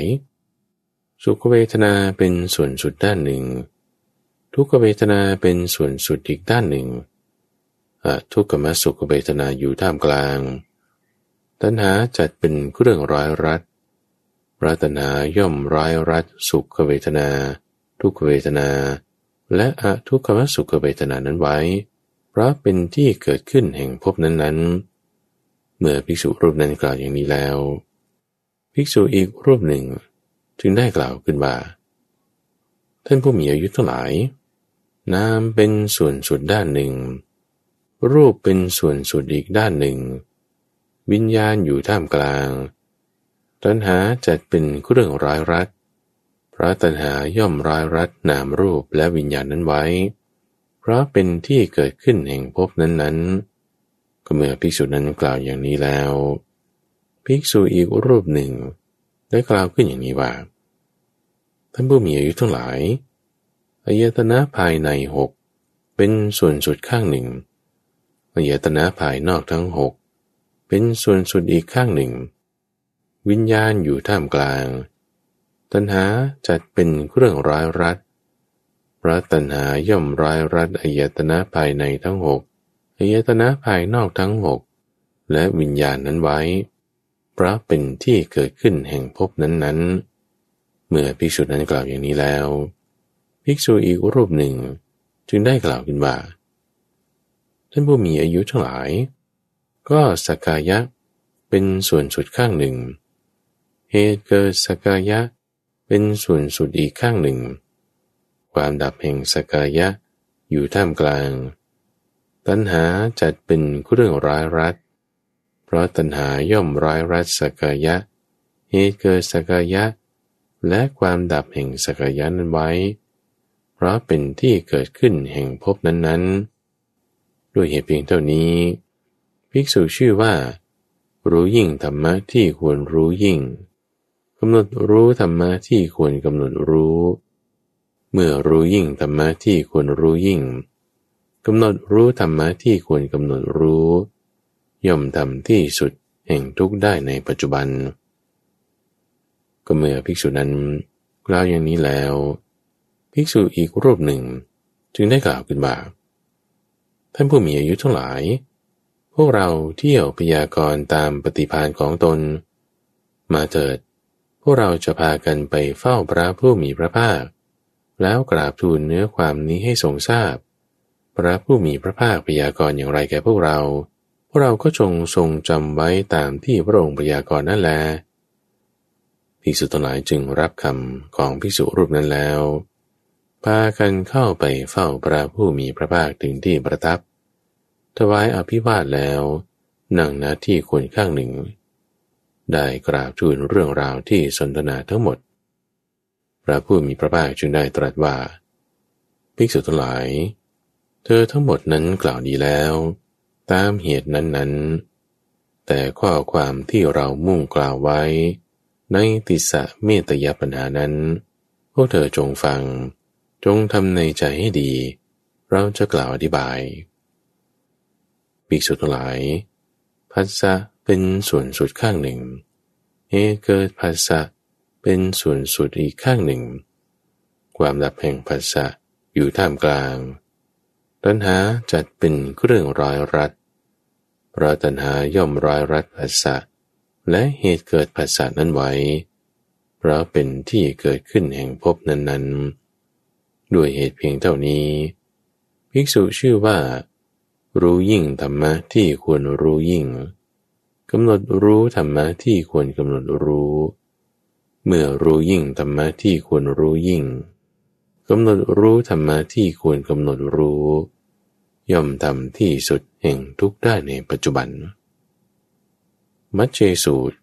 สุขเวทนาเป็นส่วนสุดด้านหนึ่ง ทุกขเวทนาเป็นส่วนสุดอีกด้านหนึ่งทุกขมสุขเวทนาอยู่ท่ามกลาง ตัณหาจัดเป็นเครื่องร้อยรัด รัตนาย่อมร้ายรัดสุขเวทนา ทุกเวทนา และอทุกขมสุขเวทนานั้นไว้เพราะเป็นที่เกิดขึ้นแห่งภพนั้นๆ เมื่อภิกษุรูปนั้นกล่าวอย่างนี้แล้ว ภิกษุอีกรูปหนึ่งจึงได้กล่าวขึ้นว่าท่านผู้มีอายุทั้งหลาย นามเป็นส่วนสุดด้านหนึ่ง รูปเป็นส่วนสุดอีกด้านหนึ่ง วิญญาณอยู่ท่ามกลาง ตัณหาจัดเป็นเครื่องร้ายรัดพระตัณหาย่อมร้ายรัดนามรูปและวิญญาณนั้นไว้ เพราะเป็นที่เกิดขึ้นแห่งภพนั้นๆ ก็เมื่อภิกษุนั้นกล่าวอย่างนี้แล้ว ภิกษุอีกรูปหนึ่ง ได้กล่าวขึ้นอย่างนี้ว่า ท่านผู้มีอายุทั้งหลาย อายตนะภายในหกเป็นส่วนสุดข้างหนึ่งอายตนะภายนอกทั้งหกเป็นส่วนสุดอีกข้างหนึ่ง วิญญาณอยู่ท่ามกลาง ตัณหาจัดเป็นเครื่องร้ายรัดพระตัณหาย่อมร้ายรัดอายตนะภายในทั้งหกอายตนะภายนอกทั้งหกและวิญญาณนั้นไว้ พระเป็นที่เกิดขึ้นแห่งภพนั้นๆ เมื่อภิกษุนั้นกล่าวอย่างนี้แล้ว ภิกษุอีกรูปหนึ่ง จึงได้กล่าวขึ้นว่าท่านผู้มีอายุทั้งหลาย ก็สกายะเป็นส่วนสุดข้างหนึ่ง เหตุเกิดสกายะ เป็นส่วนสุดอีกข้างหนึ่ง ความดับแห่งสกายะอยู่ท่ามกลาง ตัณหาจัดเป็นเรื่องร้ายรัด เพราะตัณหาย่อมร้ายรัดสกายะ เหตุเกิดสกายะ และความดับแห่งสกายะนั้นไว้ เพราะเป็นที่เกิดขึ้นแห่งภพนั้นๆ ด้วยเหตุเพียงเท่านี้ ภิกษุชื่อว่า รู้ยิ่งธรรมะที่ควรรู้ยิ่งำหนดรู้ธรรมะที่ควรกำหนดรู้ เมื่อรู้ยิ่งธรรมะที่ควรรู้ยิ่งกำหนดรู้ธรรมะที่ควรกำหนดรู้ ย่อมทำที่สุดแห่งทุกได้ในปัจจุบัน ก็เมื่อภิกษุนั้นกล่าวอย่างนี้แล้ว ภิกษุอีกรูปหนึ่งจึงได้กล่าวขึ้นว่าท่านผู้มีอายุทั้งหลาย พวกเราเที่ยวพยากรณ์ตามปฏิพานของตน มาเถิด พวกเราจะพากันไปเฝ้าพระผู้มีพระภาค แล้วกราบทูลเนื้อความนี้ให้ทรงทราบพระผู้มีพระภาคพยากรณ์อย่างไรแก่พวกเรา พวกเราก็จงทรงจำไว้ตามที่พระองค์พยากรณ์นั่นแลภิกษุทั้งหลายจึงรับคำของภิกษุรูปนั้นแล้ว พากันเข้าไปเฝ้าพระผู้มีพระภาคถึงที่ประทับ ถวายอภิวาทแล้ว นั่งหน้าที่ควรข้างหนึ่ง ได้กราบทูลเรื่องราวที่สนทนาทั้งหมด พระผู้มีพระภาคจึงได้ตรัสว่า ภิกษุทั้งหลาย เธอทั้งหมดนั้นกล่าวดีแล้ว ตามเหตุนั้นๆ แต่ข้อความที่เรามุ่งกล่าวไว้ ในติสะเมตยปัญหานั้น พวกเธอจงฟัง จงทำในใจให้ดี เราจะกล่าวอธิบาย ภิกษุทั้งหลาย พัสสะ เป็นส่วนสุดข้างหนึ่งเหตุเกิดภาษะเป็นส่วนสุดอีกข้างหนึ่ง ความดับแห่งภาษะอยู่ท่ามกลาง ตัณหาจัดเป็นเครื่องรอยรัดเพราะตัณหาย่อมรอยรัดภาษะและเหตุเกิดภาษานั้นไว้ เพราะเป็นที่เกิดขึ้นแห่งภพนั้นๆ ด้วยเหตุเพียงเท่านี้ ภิกษุชื่อว่า รู้ยิ่งธรรมะที่ควรรู้ยิ่ง กำหนดรู้ธรรมะที่ควรกำหนดรู้ เมื่อรู้ยิ่งธรรมะที่ควรรู้ยิ่งกำหนดรู้ธรรมะที่ควรกำหนดรู้ ย่อมทำที่สุดแห่งทุกได้ในปัจจุบัน มัจเจสูตร